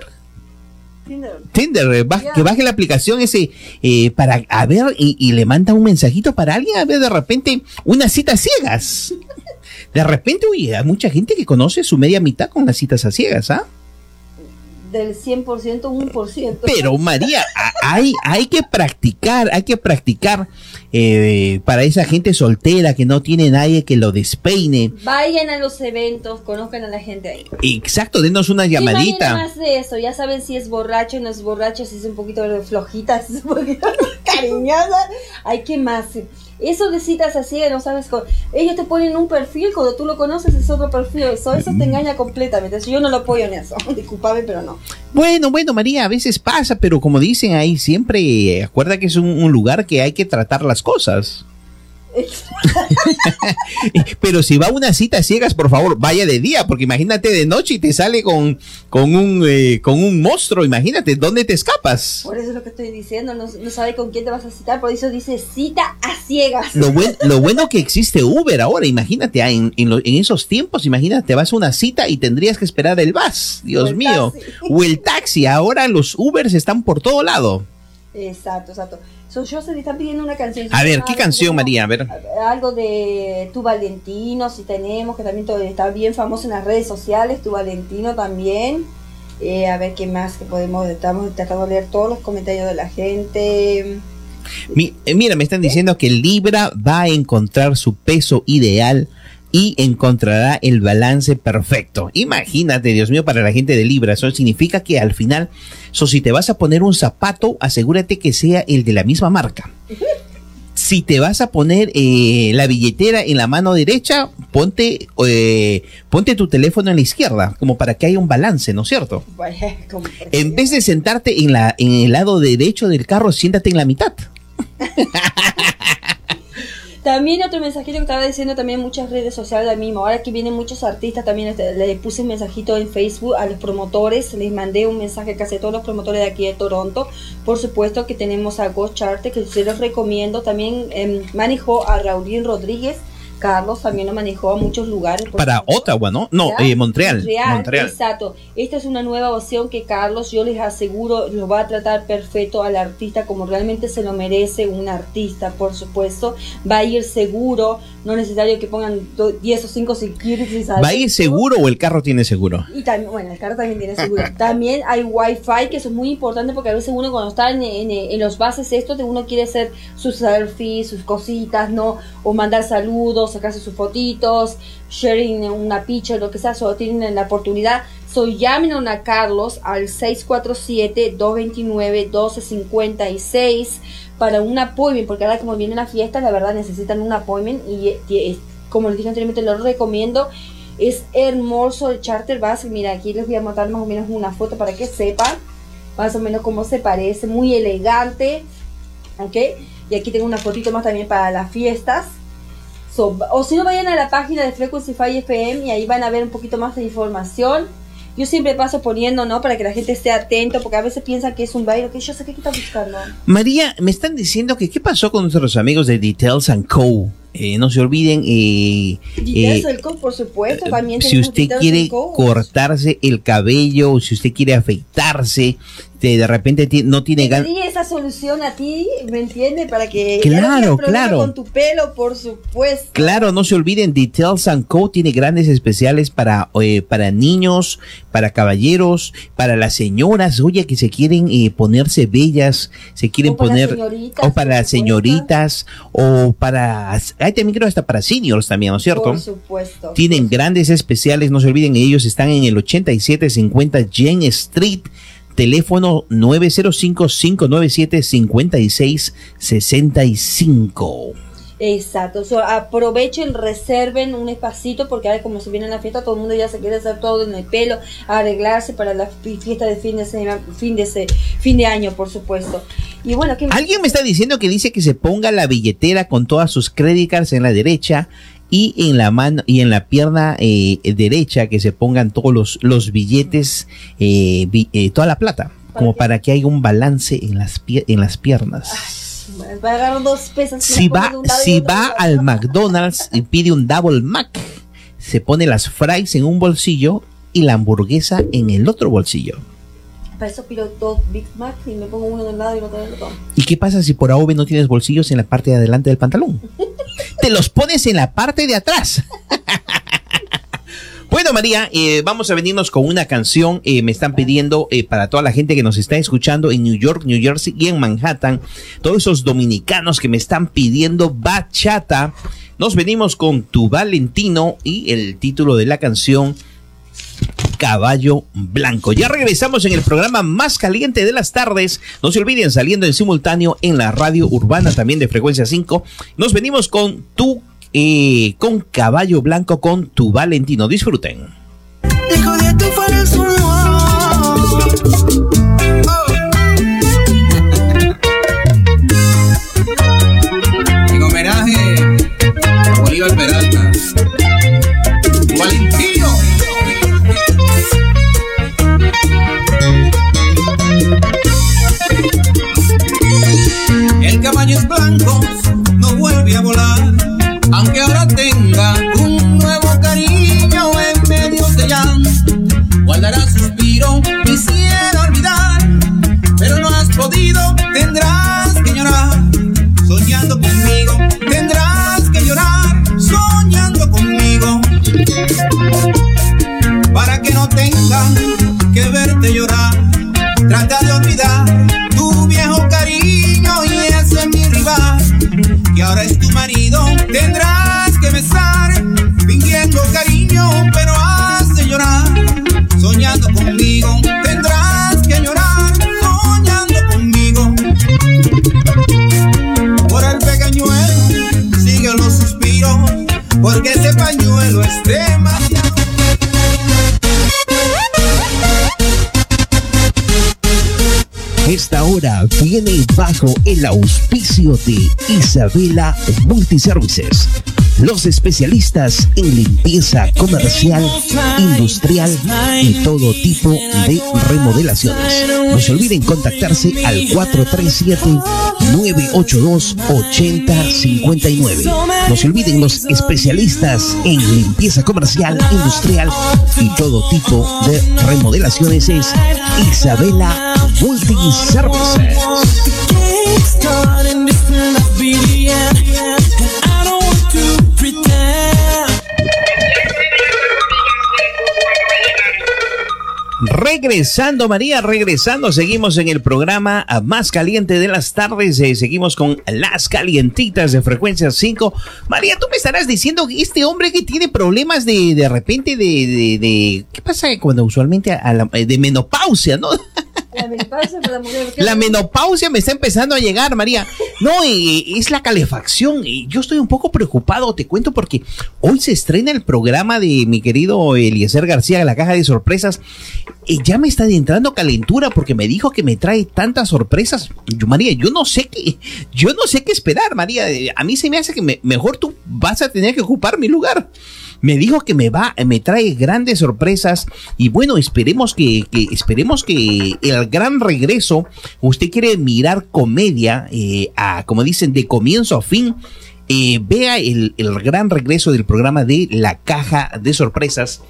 Tinder, eh, baj- Ya. que baje la aplicación ese eh, para a ver y, y le manda un mensajito para alguien a ver de repente unas citas ciegas. De repente, oye, hay mucha gente que conoce su media mitad con las citas a ciegas, ¿ah? Del 100%, 1%. Pero María, hay, hay que practicar, hay que practicar eh, para esa gente soltera que no tiene nadie que lo despeine. Vayan a los eventos, conozcan a la gente ahí. Exacto, denos una llamadita. más de eso, ya saben si es borracho, no es borracho, si es un poquito flojita, si es un poquito cariñosa. Hay que más. Eso de citas así, no sabes, con- ellos te ponen un perfil, cuando tú lo conoces es otro perfil, eso, eso te engaña completamente. Yo no lo apoyo en eso, disculpame, pero no. Bueno, bueno, María, a veces pasa, pero como dicen ahí, siempre eh, acuerda que es un, un lugar que hay que tratar las cosas. Pero si va a una cita ciegas, por favor, vaya de día, porque imagínate de noche y te sale con, con, un, eh, con un monstruo, imagínate, ¿dónde te escapas? Por eso es lo que estoy diciendo, no, no sabe con quién te vas a citar, por eso dice cita a ciegas. Lo, buen- lo bueno que existe Uber ahora, imagínate, ah, en, en, lo- en esos tiempos, imagínate, vas a una cita y tendrías que esperar el bus, Dios el mío, taxi. o el taxi, ahora los Ubers están por todo lado. Exacto, exacto. So, yo se le están pidiendo una canción. A ver, ¿qué canción, María? A ver. Algo de Tu Valentino, si tenemos, que también está bien famoso en las redes sociales, Tu Valentino también. Eh, a ver qué más que podemos, estamos tratando de leer todos los comentarios de la gente. Mi- eh, mira, me están diciendo que Libra va a encontrar su peso ideal y encontrará el balance perfecto. Imagínate, Dios mío, para la gente de Libra, eso significa que al final, so, si te vas a poner un zapato, asegúrate que sea el de la misma marca. Si te vas a poner eh, la billetera en la mano derecha, ponte, eh, ponte tu teléfono en la izquierda, como para que haya un balance, ¿no es cierto? En vez de sentarte en, la, en el lado derecho del carro, siéntate en la mitad. También otro mensajito que estaba diciendo también muchas redes sociales mismo. Ahora que vienen muchos artistas, también este, le puse un mensajito en Facebook a los promotores. Les mandé un mensaje a casi todos los promotores de aquí de Toronto. Por supuesto que tenemos a Ghost Charter, que se los recomiendo. También em, manejó a Raulín Rodríguez. Carlos también lo manejó a muchos lugares. Para. Ottawa, ¿no? No, eh, Montreal. Montreal. Exacto. Esta es una nueva opción que Carlos, yo les aseguro, lo va a tratar perfecto al artista como realmente se lo merece un artista, por supuesto. Va a ir seguro, no es necesario que pongan do- 10 o 5 securities. ¿Va a ir seguro o el carro tiene seguro? Y también, bueno, el carro también tiene seguro. También hay wifi, que eso es muy importante porque a veces uno cuando está en, en- en los bases estos, de uno quiere hacer sus selfies, sus cositas, ¿no? O mandar saludos, sacarse sus fotitos, sharing una picture, lo que sea, solo tienen la oportunidad. So, llamen a Carlos al 647-229-1256 para un appointment, porque ahora como viene la fiesta, la verdad necesitan un appointment y, como les dije anteriormente, lo recomiendo. Es hermoso el charter bus. Mira, aquí les voy a mostrar más o menos una foto para que sepan más o menos cómo se parece. Muy elegante. ¿Ok? Y aquí tengo una fotito más también para las fiestas. So, o si no, vayan a la página de Frequency 5 FM y ahí van a ver un poquito más de información. Yo siempre paso poniendo, ¿no? Para que la gente esté atento, porque a veces piensan que es un baile, que yo sé que está buscando. María, me están diciendo que qué pasó con nuestros amigos de Details and Co. Eh, no se olviden. Eh, Details eh, coach, por supuesto, también si usted quiere cortarse el cabello, si usted quiere afeitarse, de, de repente no tiene ganas. esa solución a ti, ¿me entiendes? Para que Claro, no claro. con tu pelo, por supuesto. Claro, no se olviden, Details and Co. tiene grandes especiales para, eh, para niños, para caballeros, para las señoras, oye, que se quieren eh, ponerse bellas, se quieren O poner, o para las señoritas, o para, hay también creo hasta para seniors también, ¿no es cierto? Por supuesto. Tienen grandes especiales, no se olviden, ellos están en el 8750 Jane Street, teléfono 905-597-5665. Exacto, so, aprovechen, reserven un espacito porque ahora como se viene la fiesta todo el mundo ya se quiere hacer todo en el pelo, arreglarse para la fi- fiesta de fin de semana, fin de se- fin de año, por supuesto. Y bueno, ¿qué Alguien me está diciendo que dice que se ponga la billetera con todas sus credit cards en la derecha y en la mano y en la pierna eh, derecha que se pongan todos los, los billetes, eh, bi- eh, toda la plata, como para que haya un balance en las, pie- en las piernas. Va a agarrar dos pesas. si va, si va al McDonald's y pide un Double Mac, se pone las fries en un bolsillo y la hamburguesa en el otro bolsillo. Para eso pido dos Big Mac y me pongo uno de un lado y el otro del otro. ¿Y qué pasa si por AOV no tienes bolsillos en la parte de adelante del pantalón? Te los pones en la parte de atrás. Bueno, María, eh, vamos a venirnos con una canción. eh, me están pidiendo eh, para toda la gente que nos está escuchando en New York, New Jersey y en Manhattan, todos esos dominicanos que me están pidiendo bachata. Nos venimos con Tu Valentino y el título de la canción Caballo Blanco. Ya regresamos en el programa más caliente de las tardes. No se olviden saliendo en simultáneo en la radio urbana también de frecuencia 5. Nos venimos con tu eh, con Caballo Blanco con tu Valentino. Disfruten. En homenaje a Bolívar Peralta. Valentino. El caballo es blanco, no vuelve a volar, aunque ahora tenga un nuevo cariño en medio de llanto. Guardará suspiro, quisiera olvidar, pero no has podido, tendrás que llorar. Soñando conmigo, tendrás que llorar, soñando conmigo. Para que no tengan que verte llorar, trata de olvidar tu viejo cariño y ese es mi rival, que ahora es tu marido. Tendrás que besar, fingiendo cariño, pero has de llorar, soñando conmigo. Tendrás que llorar, soñando conmigo. Por el pequeñuelo, sigue los suspiros, porque ese pañuelo es. Esta hora viene bajo el auspicio de Isabela Multiservices. Los especialistas en limpieza comercial, industrial y todo tipo de remodelaciones. No se olviden contactarse al 437-982-8059. No se olviden los especialistas en limpieza comercial, industrial y todo tipo de remodelaciones es Isabela Regresando, María, regresando, seguimos en el programa más caliente de las tardes, eh, seguimos con las calientitas de frecuencia 5. María, tú me estarás diciendo que este hombre que tiene problemas de, de repente de, de, ¿qué pasa cuando usualmente la- de menopausia, no? La menopausia para la mujer. ¿qué? La menopausia me está empezando a llegar, María. No, eh, es la calefacción. Eh, Yo estoy un poco preocupado, te cuento, porque hoy se estrena el programa de mi querido Eliezer García, La Caja de Sorpresas. Eh, ya me está entrando calentura porque me dijo que me trae tantas sorpresas. Yo, María, yo no sé qué, yo no sé qué esperar, María. A mí se me hace que me- mejor tú vas a tener que ocupar mi lugar. Me dijo que me va, me trae grandes sorpresas y bueno, esperemos que, que- esperemos que el gran regreso, usted quiere mirar comedia, eh, a, como dicen, de comienzo a fin. eh, vea el, el gran regreso del programa de La Caja de Sorpresas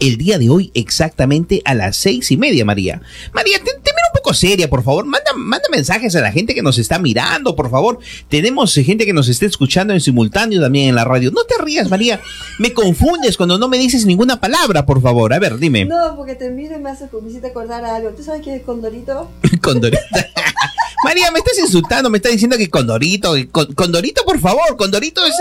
el día de hoy exactamente a las seis y media, María. María, te, te mira un poco seria, por favor. Manda, manda mensajes a la gente que nos está mirando, por favor. Tenemos eh, gente que nos está escuchando en simultáneo también en la radio. No te rías, María. Me confundes cuando no me dices ninguna palabra, por favor. A ver, dime. No, porque te miro y me hace me hiciste acordar a algo. ¿Tú sabes qué es Condorito? Condorito. María, me estás insultando, me estás diciendo que Condorito, con- Condorito, por favor, Condorito es-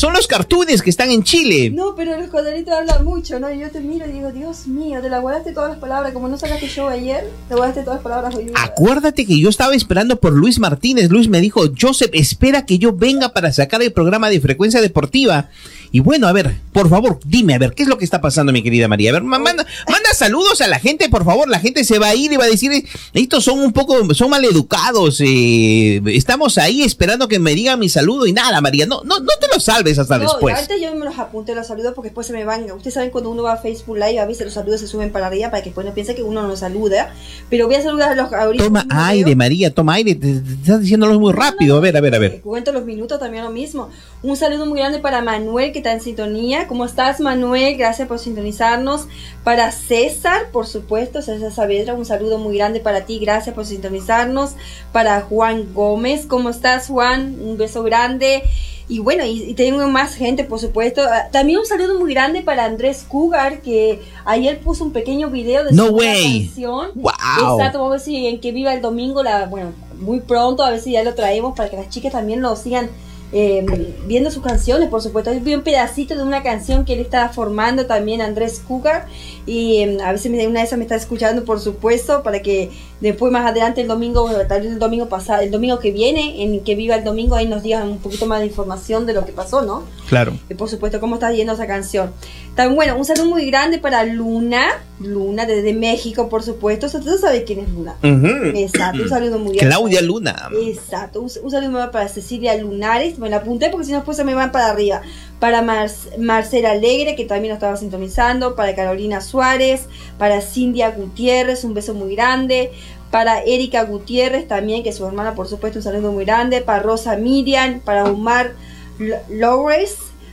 son los cartoons que están en Chile. No, pero los Condoritos hablan mucho, ¿no? Y yo te miro y digo, Dios mío, te la guardaste todas las palabras. Como no sacaste show ayer, te guardaste todas las palabras hoy. Acuérdate que yo estaba esperando por Luis Martínez. Luis me dijo, Joseph, espera que yo venga para sacar el programa de frecuencia deportiva. Y bueno, a ver, por favor, dime, a ver, ¿qué es lo que está pasando, mi querida María? A ver, ma- manda, manda saludos a la gente, por favor. La gente se va a ir y va a decir, "Eh, estos son un poco, son maleducados. eh, estamos ahí esperando que me digan mi saludo y nada, María. No, no, no te lo salves hasta No, después. ahorita yo me los apunté los saludos porque después se me van. Ustedes saben cuando uno va a Facebook Live, a veces los saludos se suben para arriba para que después no piense que uno no saluda. Pero voy a saludar a los ahorita. Toma aire, veo. María, toma aire. Te, te estás diciéndolo muy rápido. A ver, a ver, a ver. Cuento los minutos también lo mismo. Un saludo muy grande para Manuel que está en sintonía. ¿Cómo estás, Manuel? Gracias por sintonizarnos. Para César, por supuesto, César Saavedra, un saludo muy grande para ti. Gracias por sintonizarnos. Para Juan Gómez, ¿cómo estás, Juan? Un beso grande. Y bueno, y, y tengo más gente, por supuesto. Ah, También un saludo muy grande para Andrés Cougar, que ayer puso un pequeño video de No su canción. Wow. Exacto, vamos a ver si en que viva el domingo, la, bueno, muy pronto, a ver si ya lo traemos para que las chicas también lo sigan eh, viendo sus canciones, por supuesto. Vi un pedacito de una canción que él está formando también, Andrés Cougar, y eh, a veces una de esas me está escuchando, por supuesto, para que después más adelante el domingo, tal vez el domingo pasado, el domingo que viene, en que viva el domingo, ahí nos digan un poquito más de información de lo que pasó, ¿no? Claro. Y por supuesto, cómo está yendo esa canción. También, bueno, un saludo muy grande para Luna, Luna desde México, por supuesto. O sea, tú sabes quién es Luna. Ujú. Exacto, un saludo muy grande. Claudia Luna. Exacto, un, un saludo muy grande para Cecilia Lunares, me la apunté porque si no después se me van para arriba. Para Mar- Marcela Alegre, que también nos estaba sintonizando, para Carolina Suárez, para Cindia Gutiérrez, un beso muy grande. Para Erika Gutiérrez también, que es su hermana, por supuesto, un saludo muy grande. Para Rosa Miriam, para Omar L-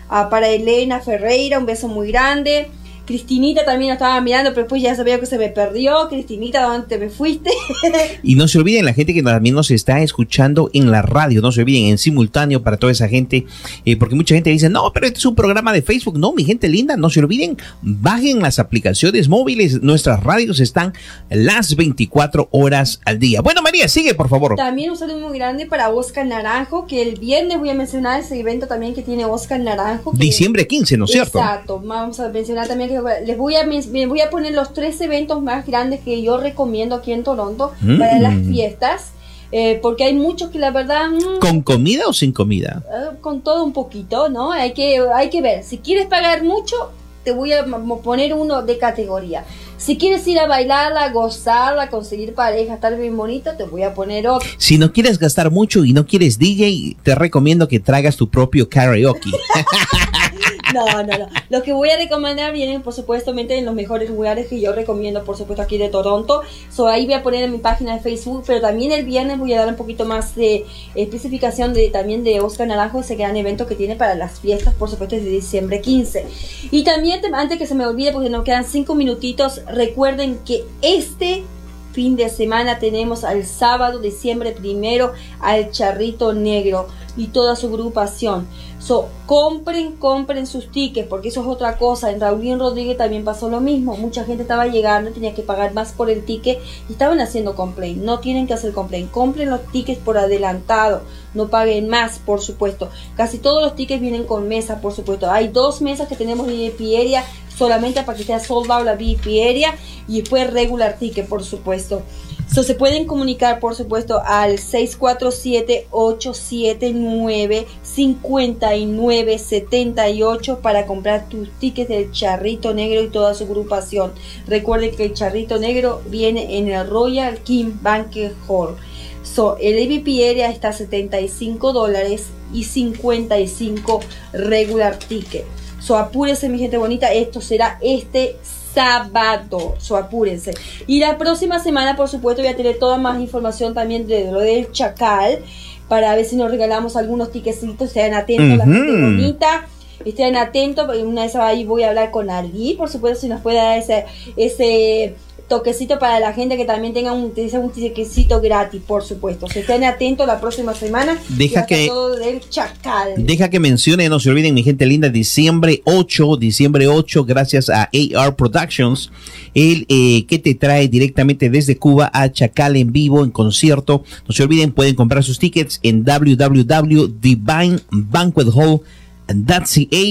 ah, para Elena Ferreira, un beso muy grande. Cristinita también nos estaba mirando, pero después ya sabía que se me perdió. Cristinita, ¿dónde te me fuiste? Y no se olviden la gente que también nos está escuchando en la radio, no se olviden en simultáneo para toda esa gente, eh, porque mucha gente dice, no, pero este es un programa de Facebook. No, mi gente linda, no se olviden, bajen las aplicaciones móviles, nuestras radios están las 24 horas al día. Bueno, María, sigue, por favor. También un saludo muy grande para Oscar Naranjo, que el viernes voy a mencionar ese evento también que tiene Oscar Naranjo. que- Diciembre 15, ¿no es cierto? Exacto, vamos a mencionar también que les voy a, me voy a poner los tres eventos más grandes que yo recomiendo aquí en Toronto para Mm. las fiestas, eh, porque hay muchos que la verdad... mm, ¿Con comida o sin comida? eh, con todo un poquito, ¿no? Hay que, hay que ver. Si quieres pagar mucho, te voy a poner uno de categoría. Si quieres ir a bailarla, gozarla, conseguir pareja, estar bien bonito, te voy a poner otro. Si no quieres gastar mucho y no quieres DJ, te recomiendo que traigas tu propio karaoke. No, no, no. Los que voy a recomendar vienen, por supuesto, en los mejores lugares que yo recomiendo, por supuesto, aquí de Toronto. So, ahí voy a poner en mi página de Facebook, pero también el viernes voy a dar un poquito más de especificación de también de Oscar Naranjo, ese gran evento que tiene para las fiestas, por supuesto, de diciembre 15. Y también, te- antes que se me olvide, porque nos quedan cinco minutitos, recuerden que este fin de semana tenemos al sábado, diciembre primero, al Charrito Negro y toda su agrupación. So, compren, compren sus tickets, porque eso es otra cosa. En Raulín Rodríguez también pasó lo mismo. Mucha gente estaba llegando, tenía que pagar más por el ticket y estaban haciendo complaint. No tienen que hacer complaint. Compren los tickets por adelantado. No paguen más, por supuesto. Casi todos los tickets vienen con mesa, por supuesto. Hay dos mesas que tenemos VIP area solamente para que sea sold out la VIP area y después regular ticket, por supuesto. So, se pueden comunicar, por supuesto, al 647-879-5978 para comprar tus tickets del Charrito Negro y toda su agrupación. Recuerden que el Charrito Negro viene en el Royal King Banquet Hall. So, el AVP Area está a 75 dólares y 55 regular ticket. So, apúrense, mi gente bonita. Esto será este sábado. So, apúrense. Y la próxima semana, por supuesto, voy a tener toda más información también de lo del Chacal. para ver si nos regalamos algunos tiquecitos, estén atentos, la gente bonita. Estén atentos, porque una vez ahí voy a hablar con alguien, por supuesto, si nos puede dar ese, ese toquecito para la gente que también tenga un, un tiquecito gratis, por supuesto. Se estén atentos la próxima semana. Deja que- todo del chacal. Deja que mencione, no se olviden, mi gente linda, diciembre 8, diciembre 8, gracias a AR Productions, el eh, que te trae directamente desde Cuba a Chacal en vivo, en concierto. No se olviden, pueden comprar sus tickets en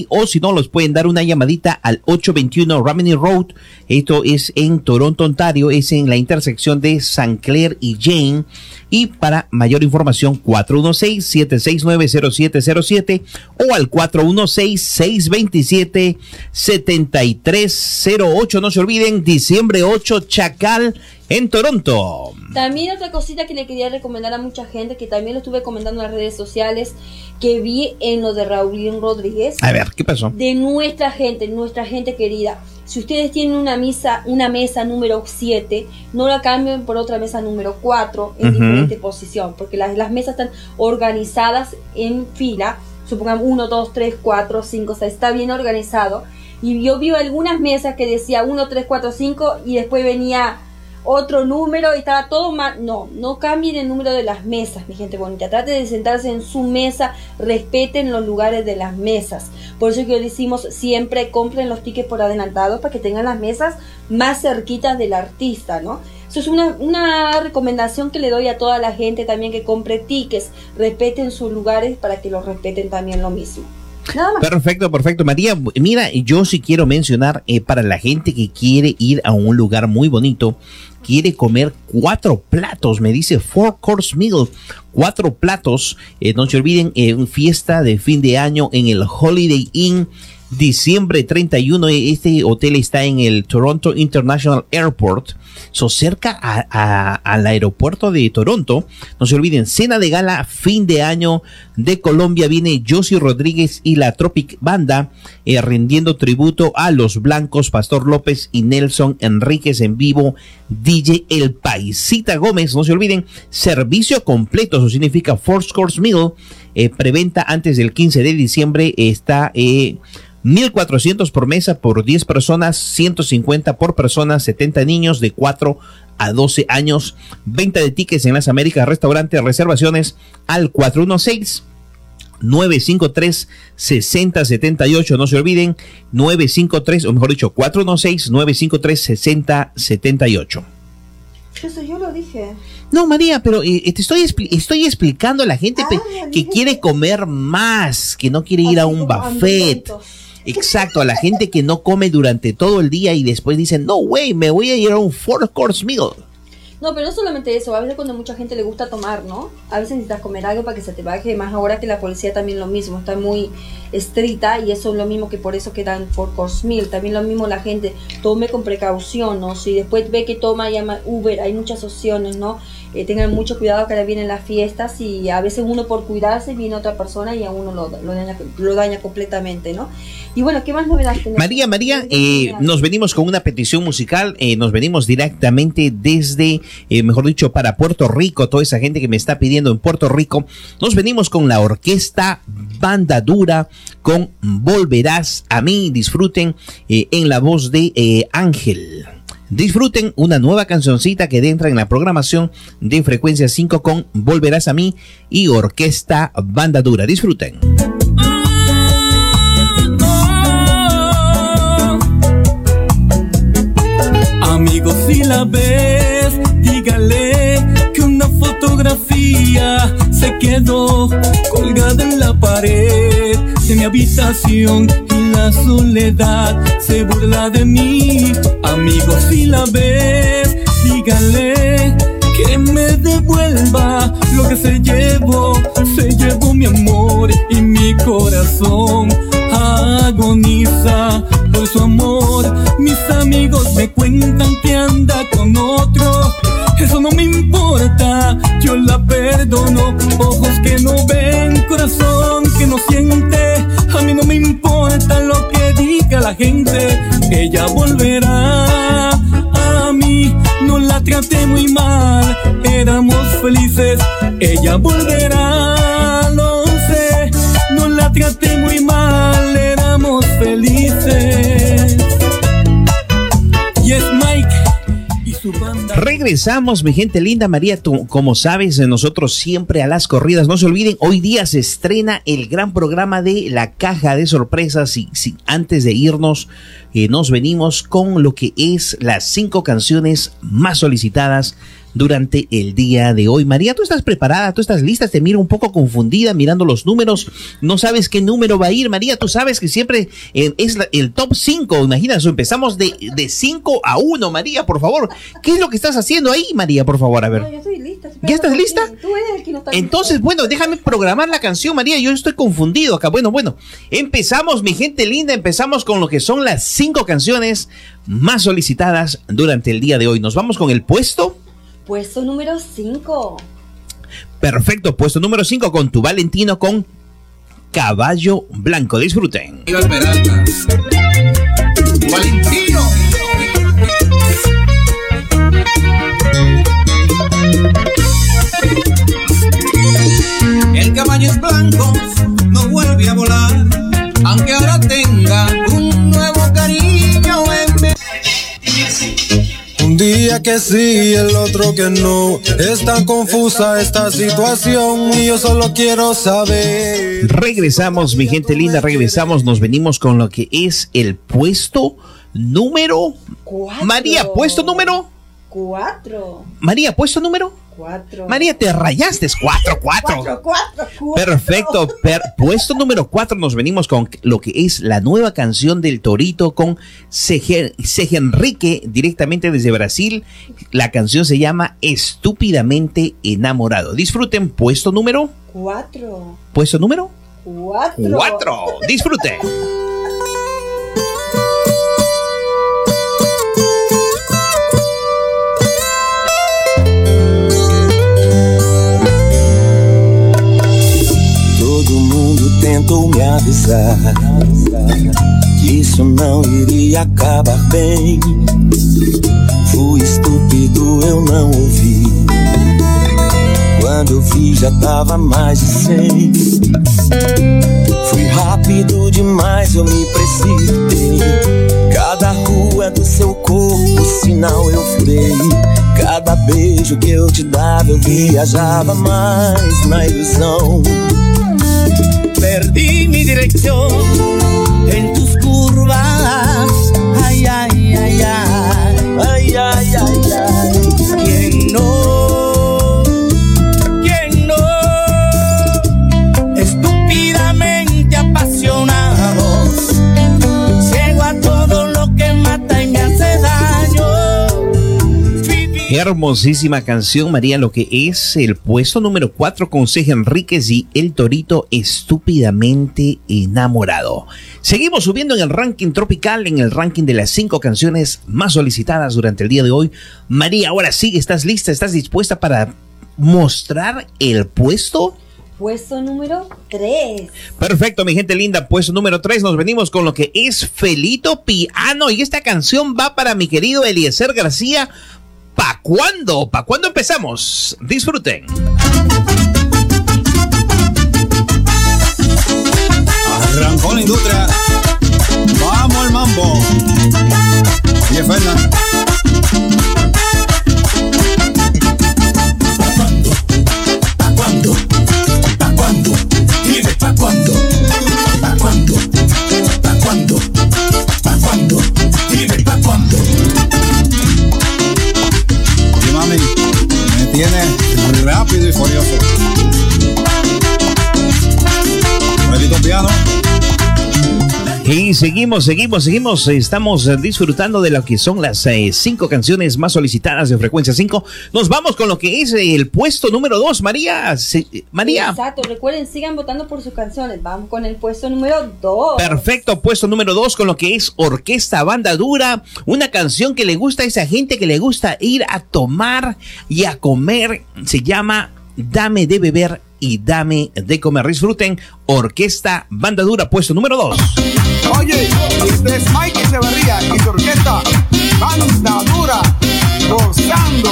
o si no, los pueden dar una llamadita al 821 Ramsey Road. Esto es en Toronto, Ontario, es en la intersección de San Clair y Jane. Y para mayor información, 416-769-0707 o al 416-627-7308. No se olviden, diciembre 8, Chacal en Toronto. También otra cosita que le quería recomendar a mucha gente, que también lo estuve comentando en las redes sociales, que vi en lo de Raulín Rodríguez. A ver, ¿qué pasó? de nuestra gente, nuestra gente querida. Si ustedes tienen una mesa, una mesa número 7, no la cambien por otra mesa número 4 en Ujú. diferente posición, porque las, las mesas están organizadas en fila, supongamos 1, 2, 3, 4, 5, o sea, está bien organizado. Y yo vi algunas mesas que decía 1, 3, 4, 5 y después venía otro número y estaba todo mal. No, no cambien el número de las mesas, mi gente bonita. Traten de sentarse en su mesa, respeten los lugares de las mesas. Por eso que decimos siempre compren los tickets por adelantado para que tengan las mesas más cerquitas del artista, ¿no? Eso es una, una recomendación que le doy a toda la gente también que compre tickets. Respeten sus lugares para que los respeten también lo mismo. Perfecto, perfecto. María, mira, yo sí quiero mencionar eh, para la gente que quiere ir a un lugar muy bonito, quiere comer cuatro platos, me dice Four Course Meal, cuatro platos. eh, no se olviden, eh, fiesta de fin de año en el Holiday Inn. Diciembre 31, eh, este hotel está en el Toronto International Airport, so cerca a- al aeropuerto de Toronto. No se olviden, cena de gala, fin de año de Colombia. Viene Josie Rodríguez y la Tropic Banda eh, rindiendo tributo a los blancos, Pastor López y Nelson Enríquez en vivo. DJ El Paisita Gómez, no se olviden, servicio completo, eso significa Force Course Meal. Eh, preventa antes del 15 de diciembre está. Eh, 1400 por mesa por 10 personas, 150 por persona, 70 niños de 4 a 12 años. Venta de tickets en las Américas, restaurante, reservaciones al 416 953 6078. No se olviden, 953, o mejor dicho, 416 953 6078. Eso yo lo dije. No, María, pero eh, te estoy, expli- estoy explicando a la gente Ah, que quiere comer más, que no quiere ir a un buffet. Exacto, a la gente que no come durante todo el día y después dicen, no, güey, me voy a ir a un four course meal. No, pero no solamente eso, a veces cuando mucha gente le gusta tomar, ¿no? A veces necesitas comer algo para que se te baje, más ahora que la policía también lo mismo, está muy estricta y eso es lo mismo que por eso quedan for course meal, también lo mismo la gente, tome con precaución, ¿no? Si después ve que toma, llama Uber, hay muchas opciones, ¿no? Eh, tengan mucho cuidado que ahora vienen las fiestas y a veces uno por cuidarse viene otra persona y a uno lo, lo, daña, lo daña completamente, ¿no? Y bueno, ¿qué más novedades tenemos? María, María, eh, nos venimos con una petición musical, eh, nos venimos directamente desde, eh, mejor dicho, para Puerto Rico, toda esa gente que me está pidiendo en Puerto Rico, nos venimos con la orquesta Banda Dura con Volverás a mí, disfruten eh, en la voz de eh, Ángel. Disfruten una nueva cancioncita que entra en la programación de Frecuencia 5 con Volverás a mí y Orquesta Banda Dura. Disfruten. Amigos, si la ves, dígale fotografía se quedó colgada en la pared de mi habitación y la soledad se burla de mí. Amigos, si la ves, dígale que me devuelva lo que se llevó, se llevó mi amor y mi corazón agoniza por su amor. Mis amigos me cuentan que anda con otro. Eso no me importa, yo la perdono. Ojos que no ven, corazón que no siente. A mí no me importa lo que diga la gente. Ella volverá a mí, no la traté muy mal. éramos felices, ella volverá, lo sé. No la traté muy mal, éramos felices. Y es banda. Regresamos, mi gente linda María, tú, como sabes, nosotros siempre a las corridas. No se olviden, hoy día se estrena el gran programa de la caja de sorpresas. Y, si antes de irnos, eh, nos venimos con lo que es las cinco canciones más solicitadas durante el día de hoy. María, ¿tú estás preparada? ¿Tú estás lista? Te miro un poco confundida mirando los números. No sabes qué número va a ir, María. Tú sabes que siempre eh, es la- el top 5. Imagínate, empezamos de 5 a 1, María, por favor. ¿Qué es lo que estás haciendo ahí, María, por favor? A ver. No, yo estoy lista. ¿Ya estás lista? por ti. Tú eres el que no está Entonces, listo. bueno, déjame programar la canción, María. Yo estoy confundido acá. Bueno, bueno. Empezamos, mi gente linda. Empezamos con lo que son las cinco canciones más solicitadas durante el día de hoy. Nos vamos con el puesto. Puesto número 5. Perfecto, puesto número 5 con tu Valentino con Caballo Blanco. Disfruten. Valentino. El caballo es blanco, no vuelve a volar, aunque ahora tenga día que sí, el otro que no. Es tan confusa esta situación y yo solo quiero saber. Regresamos, mi gente linda. Regresamos. Nos venimos con lo que es el puesto número. Cuatro. María, puesto número. 4. María, puesto número. 4. María, te rayaste. 4, 4. 4, 4, Perfecto. per- puesto número 4 nos venimos con lo que es la nueva canción del Torito con Seje Enrique directamente desde Brasil. La canción se llama Estúpidamente Enamorado. Disfruten puesto número 4. puesto número 4. 4. Disfruten. Tentou me avisar que isso não iria acabar bem. Fui estúpido, eu não ouvi. Quando eu vi, já tava mais de cem. Fui rápido demais, eu me precipitei. Cada rua do seu corpo, sinal eu furei. Cada beijo que eu te dava, eu viajava mais na ilusão. Perdí mi dirección Hermosísima canción, María, lo que es el puesto número 4 con Seje Enríquez y El Torito estúpidamente enamorado. Seguimos subiendo en el ranking tropical, en el ranking de las cinco canciones más solicitadas durante el día de hoy. María, ahora sí, ¿estás lista? ¿Estás dispuesta para mostrar el puesto? Puesto número 3. Perfecto, mi gente linda. Puesto número 3, nos venimos con lo que es Felito Piano. Y esta canción va para mi querido Eliezer García. ¿Pa' cuándo? ¿Pa' cuándo empezamos? Disfruten. Arrancó la industria. Vamos al mambo. Y Fernan. ¿Pa' cuándo? ¿Pa' cuándo? Dime pa' cuándo. ¿Pa' cuándo? ¿Pa' cuándo? ¿Pa' cuándo? Me tiene rápido y furioso. Felito Piano. Y seguimos, seguimos, seguimos. Estamos disfrutando de lo que son las eh, cinco canciones más solicitadas de frecuencia 5. Nos vamos con lo que es el puesto número 2. María, María. Exacto, recuerden, sigan votando por sus canciones. Vamos con el puesto número 2. Perfecto, puesto número 2 con lo que es Orquesta Banda Dura, una canción que le gusta a esa gente que le gusta ir a tomar y a comer, se llama Dame de beber y dame de comer. Disfruten Orquesta Banda Dura, puesto número 2. Oye, este es Mike Echeverría y su orquesta Banda Dura, gozando.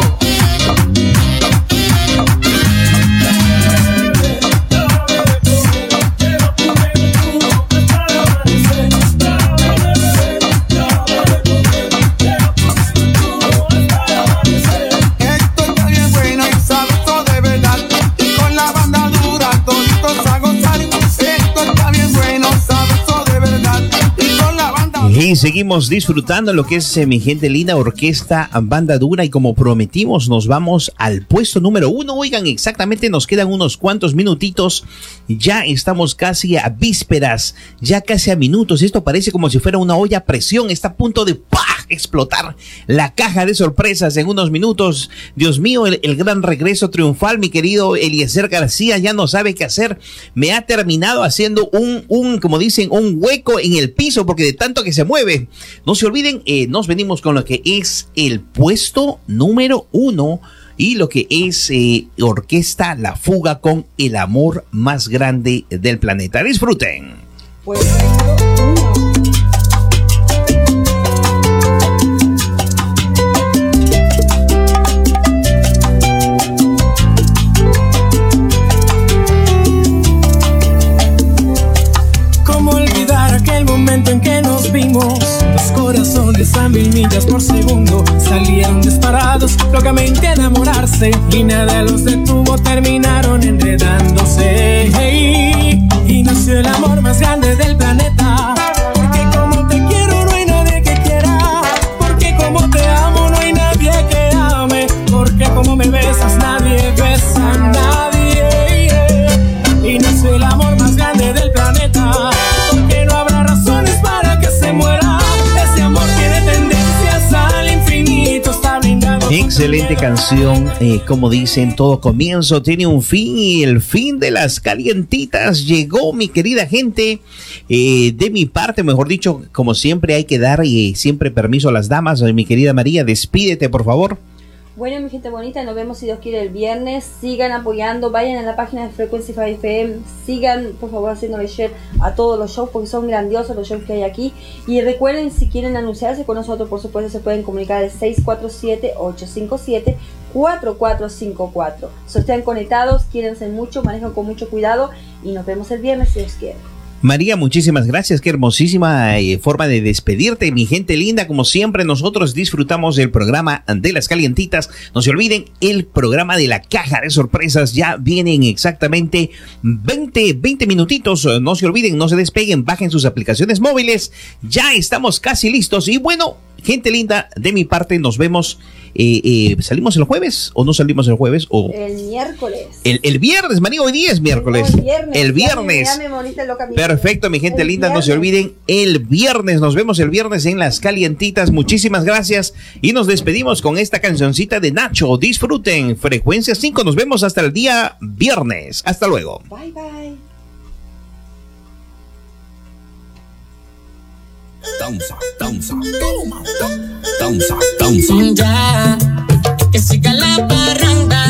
Y seguimos disfrutando lo que es eh, mi gente linda orquesta banda dura y como prometimos nos vamos al puesto número uno. Oigan, exactamente nos quedan unos cuantos minutitos. Ya estamos casi a vísperas, ya casi a minutos. Esto parece como si fuera una olla a presión. Está a punto de explotar la caja de sorpresas en unos minutos. Dios mío, el, el gran regreso triunfal, mi querido Eliezer García ya no sabe qué hacer. Me ha terminado haciendo un, un, como dicen, un hueco en el piso porque de tanto que se mueve. No se olviden, eh, nos venimos con lo que es el puesto número uno y lo que es eh, Orquesta La Fuga con el amor más grande del planeta. Disfruten. Pues, a mil millas por segundo salieron disparados, locamente a enamorarse y nada los detuvo, terminaron enredándose. Hey, y nació el amor más grande del planeta. Excelente canción, eh, como dicen, todo comienzo tiene un fin y el fin de las calientitas llegó, mi querida gente. Eh, de mi parte, mejor dicho, como siempre hay que dar eh, siempre permiso a las damas. Eh, mi querida María, despídete, por favor. Bueno, mi gente bonita, nos vemos si Dios quiere el viernes. Sigan apoyando, vayan a la página de Frequency 5 FM. Sigan, por favor, haciéndole share a todos los shows porque son grandiosos los shows que hay aquí. Y recuerden, si quieren anunciarse con nosotros, por supuesto, se pueden comunicar al 647-857-4454. So, estén conectados, quírense mucho, manejan con mucho cuidado y nos vemos el viernes si Dios quiere. María, muchísimas gracias. Qué hermosísima eh, forma de despedirte, mi gente linda. Como siempre, nosotros disfrutamos del programa de las calientitas. No se olviden, el programa de la caja de sorpresas ya viene en exactamente 20, 20 minutitos. No se olviden, no se despeguen, bajen sus aplicaciones móviles. Ya estamos casi listos. Y bueno, gente linda, de mi parte, nos vemos. Eh, eh, ¿Salimos el jueves o no salimos el jueves? O El miércoles. el, el viernes, María, hoy día es miércoles. No, el viernes. El Ya me- viernes. ya me moriste loca, mi- Perfecto, mi gente El linda, no se olviden el viernes, nos vemos el viernes en las calientitas, muchísimas gracias y nos despedimos con esta cancioncita de Nacho, disfruten, frecuencia 5, nos vemos hasta el día viernes, hasta luego. Bye, bye. Danza, danza, danza, danza. Ya, que siga la pared.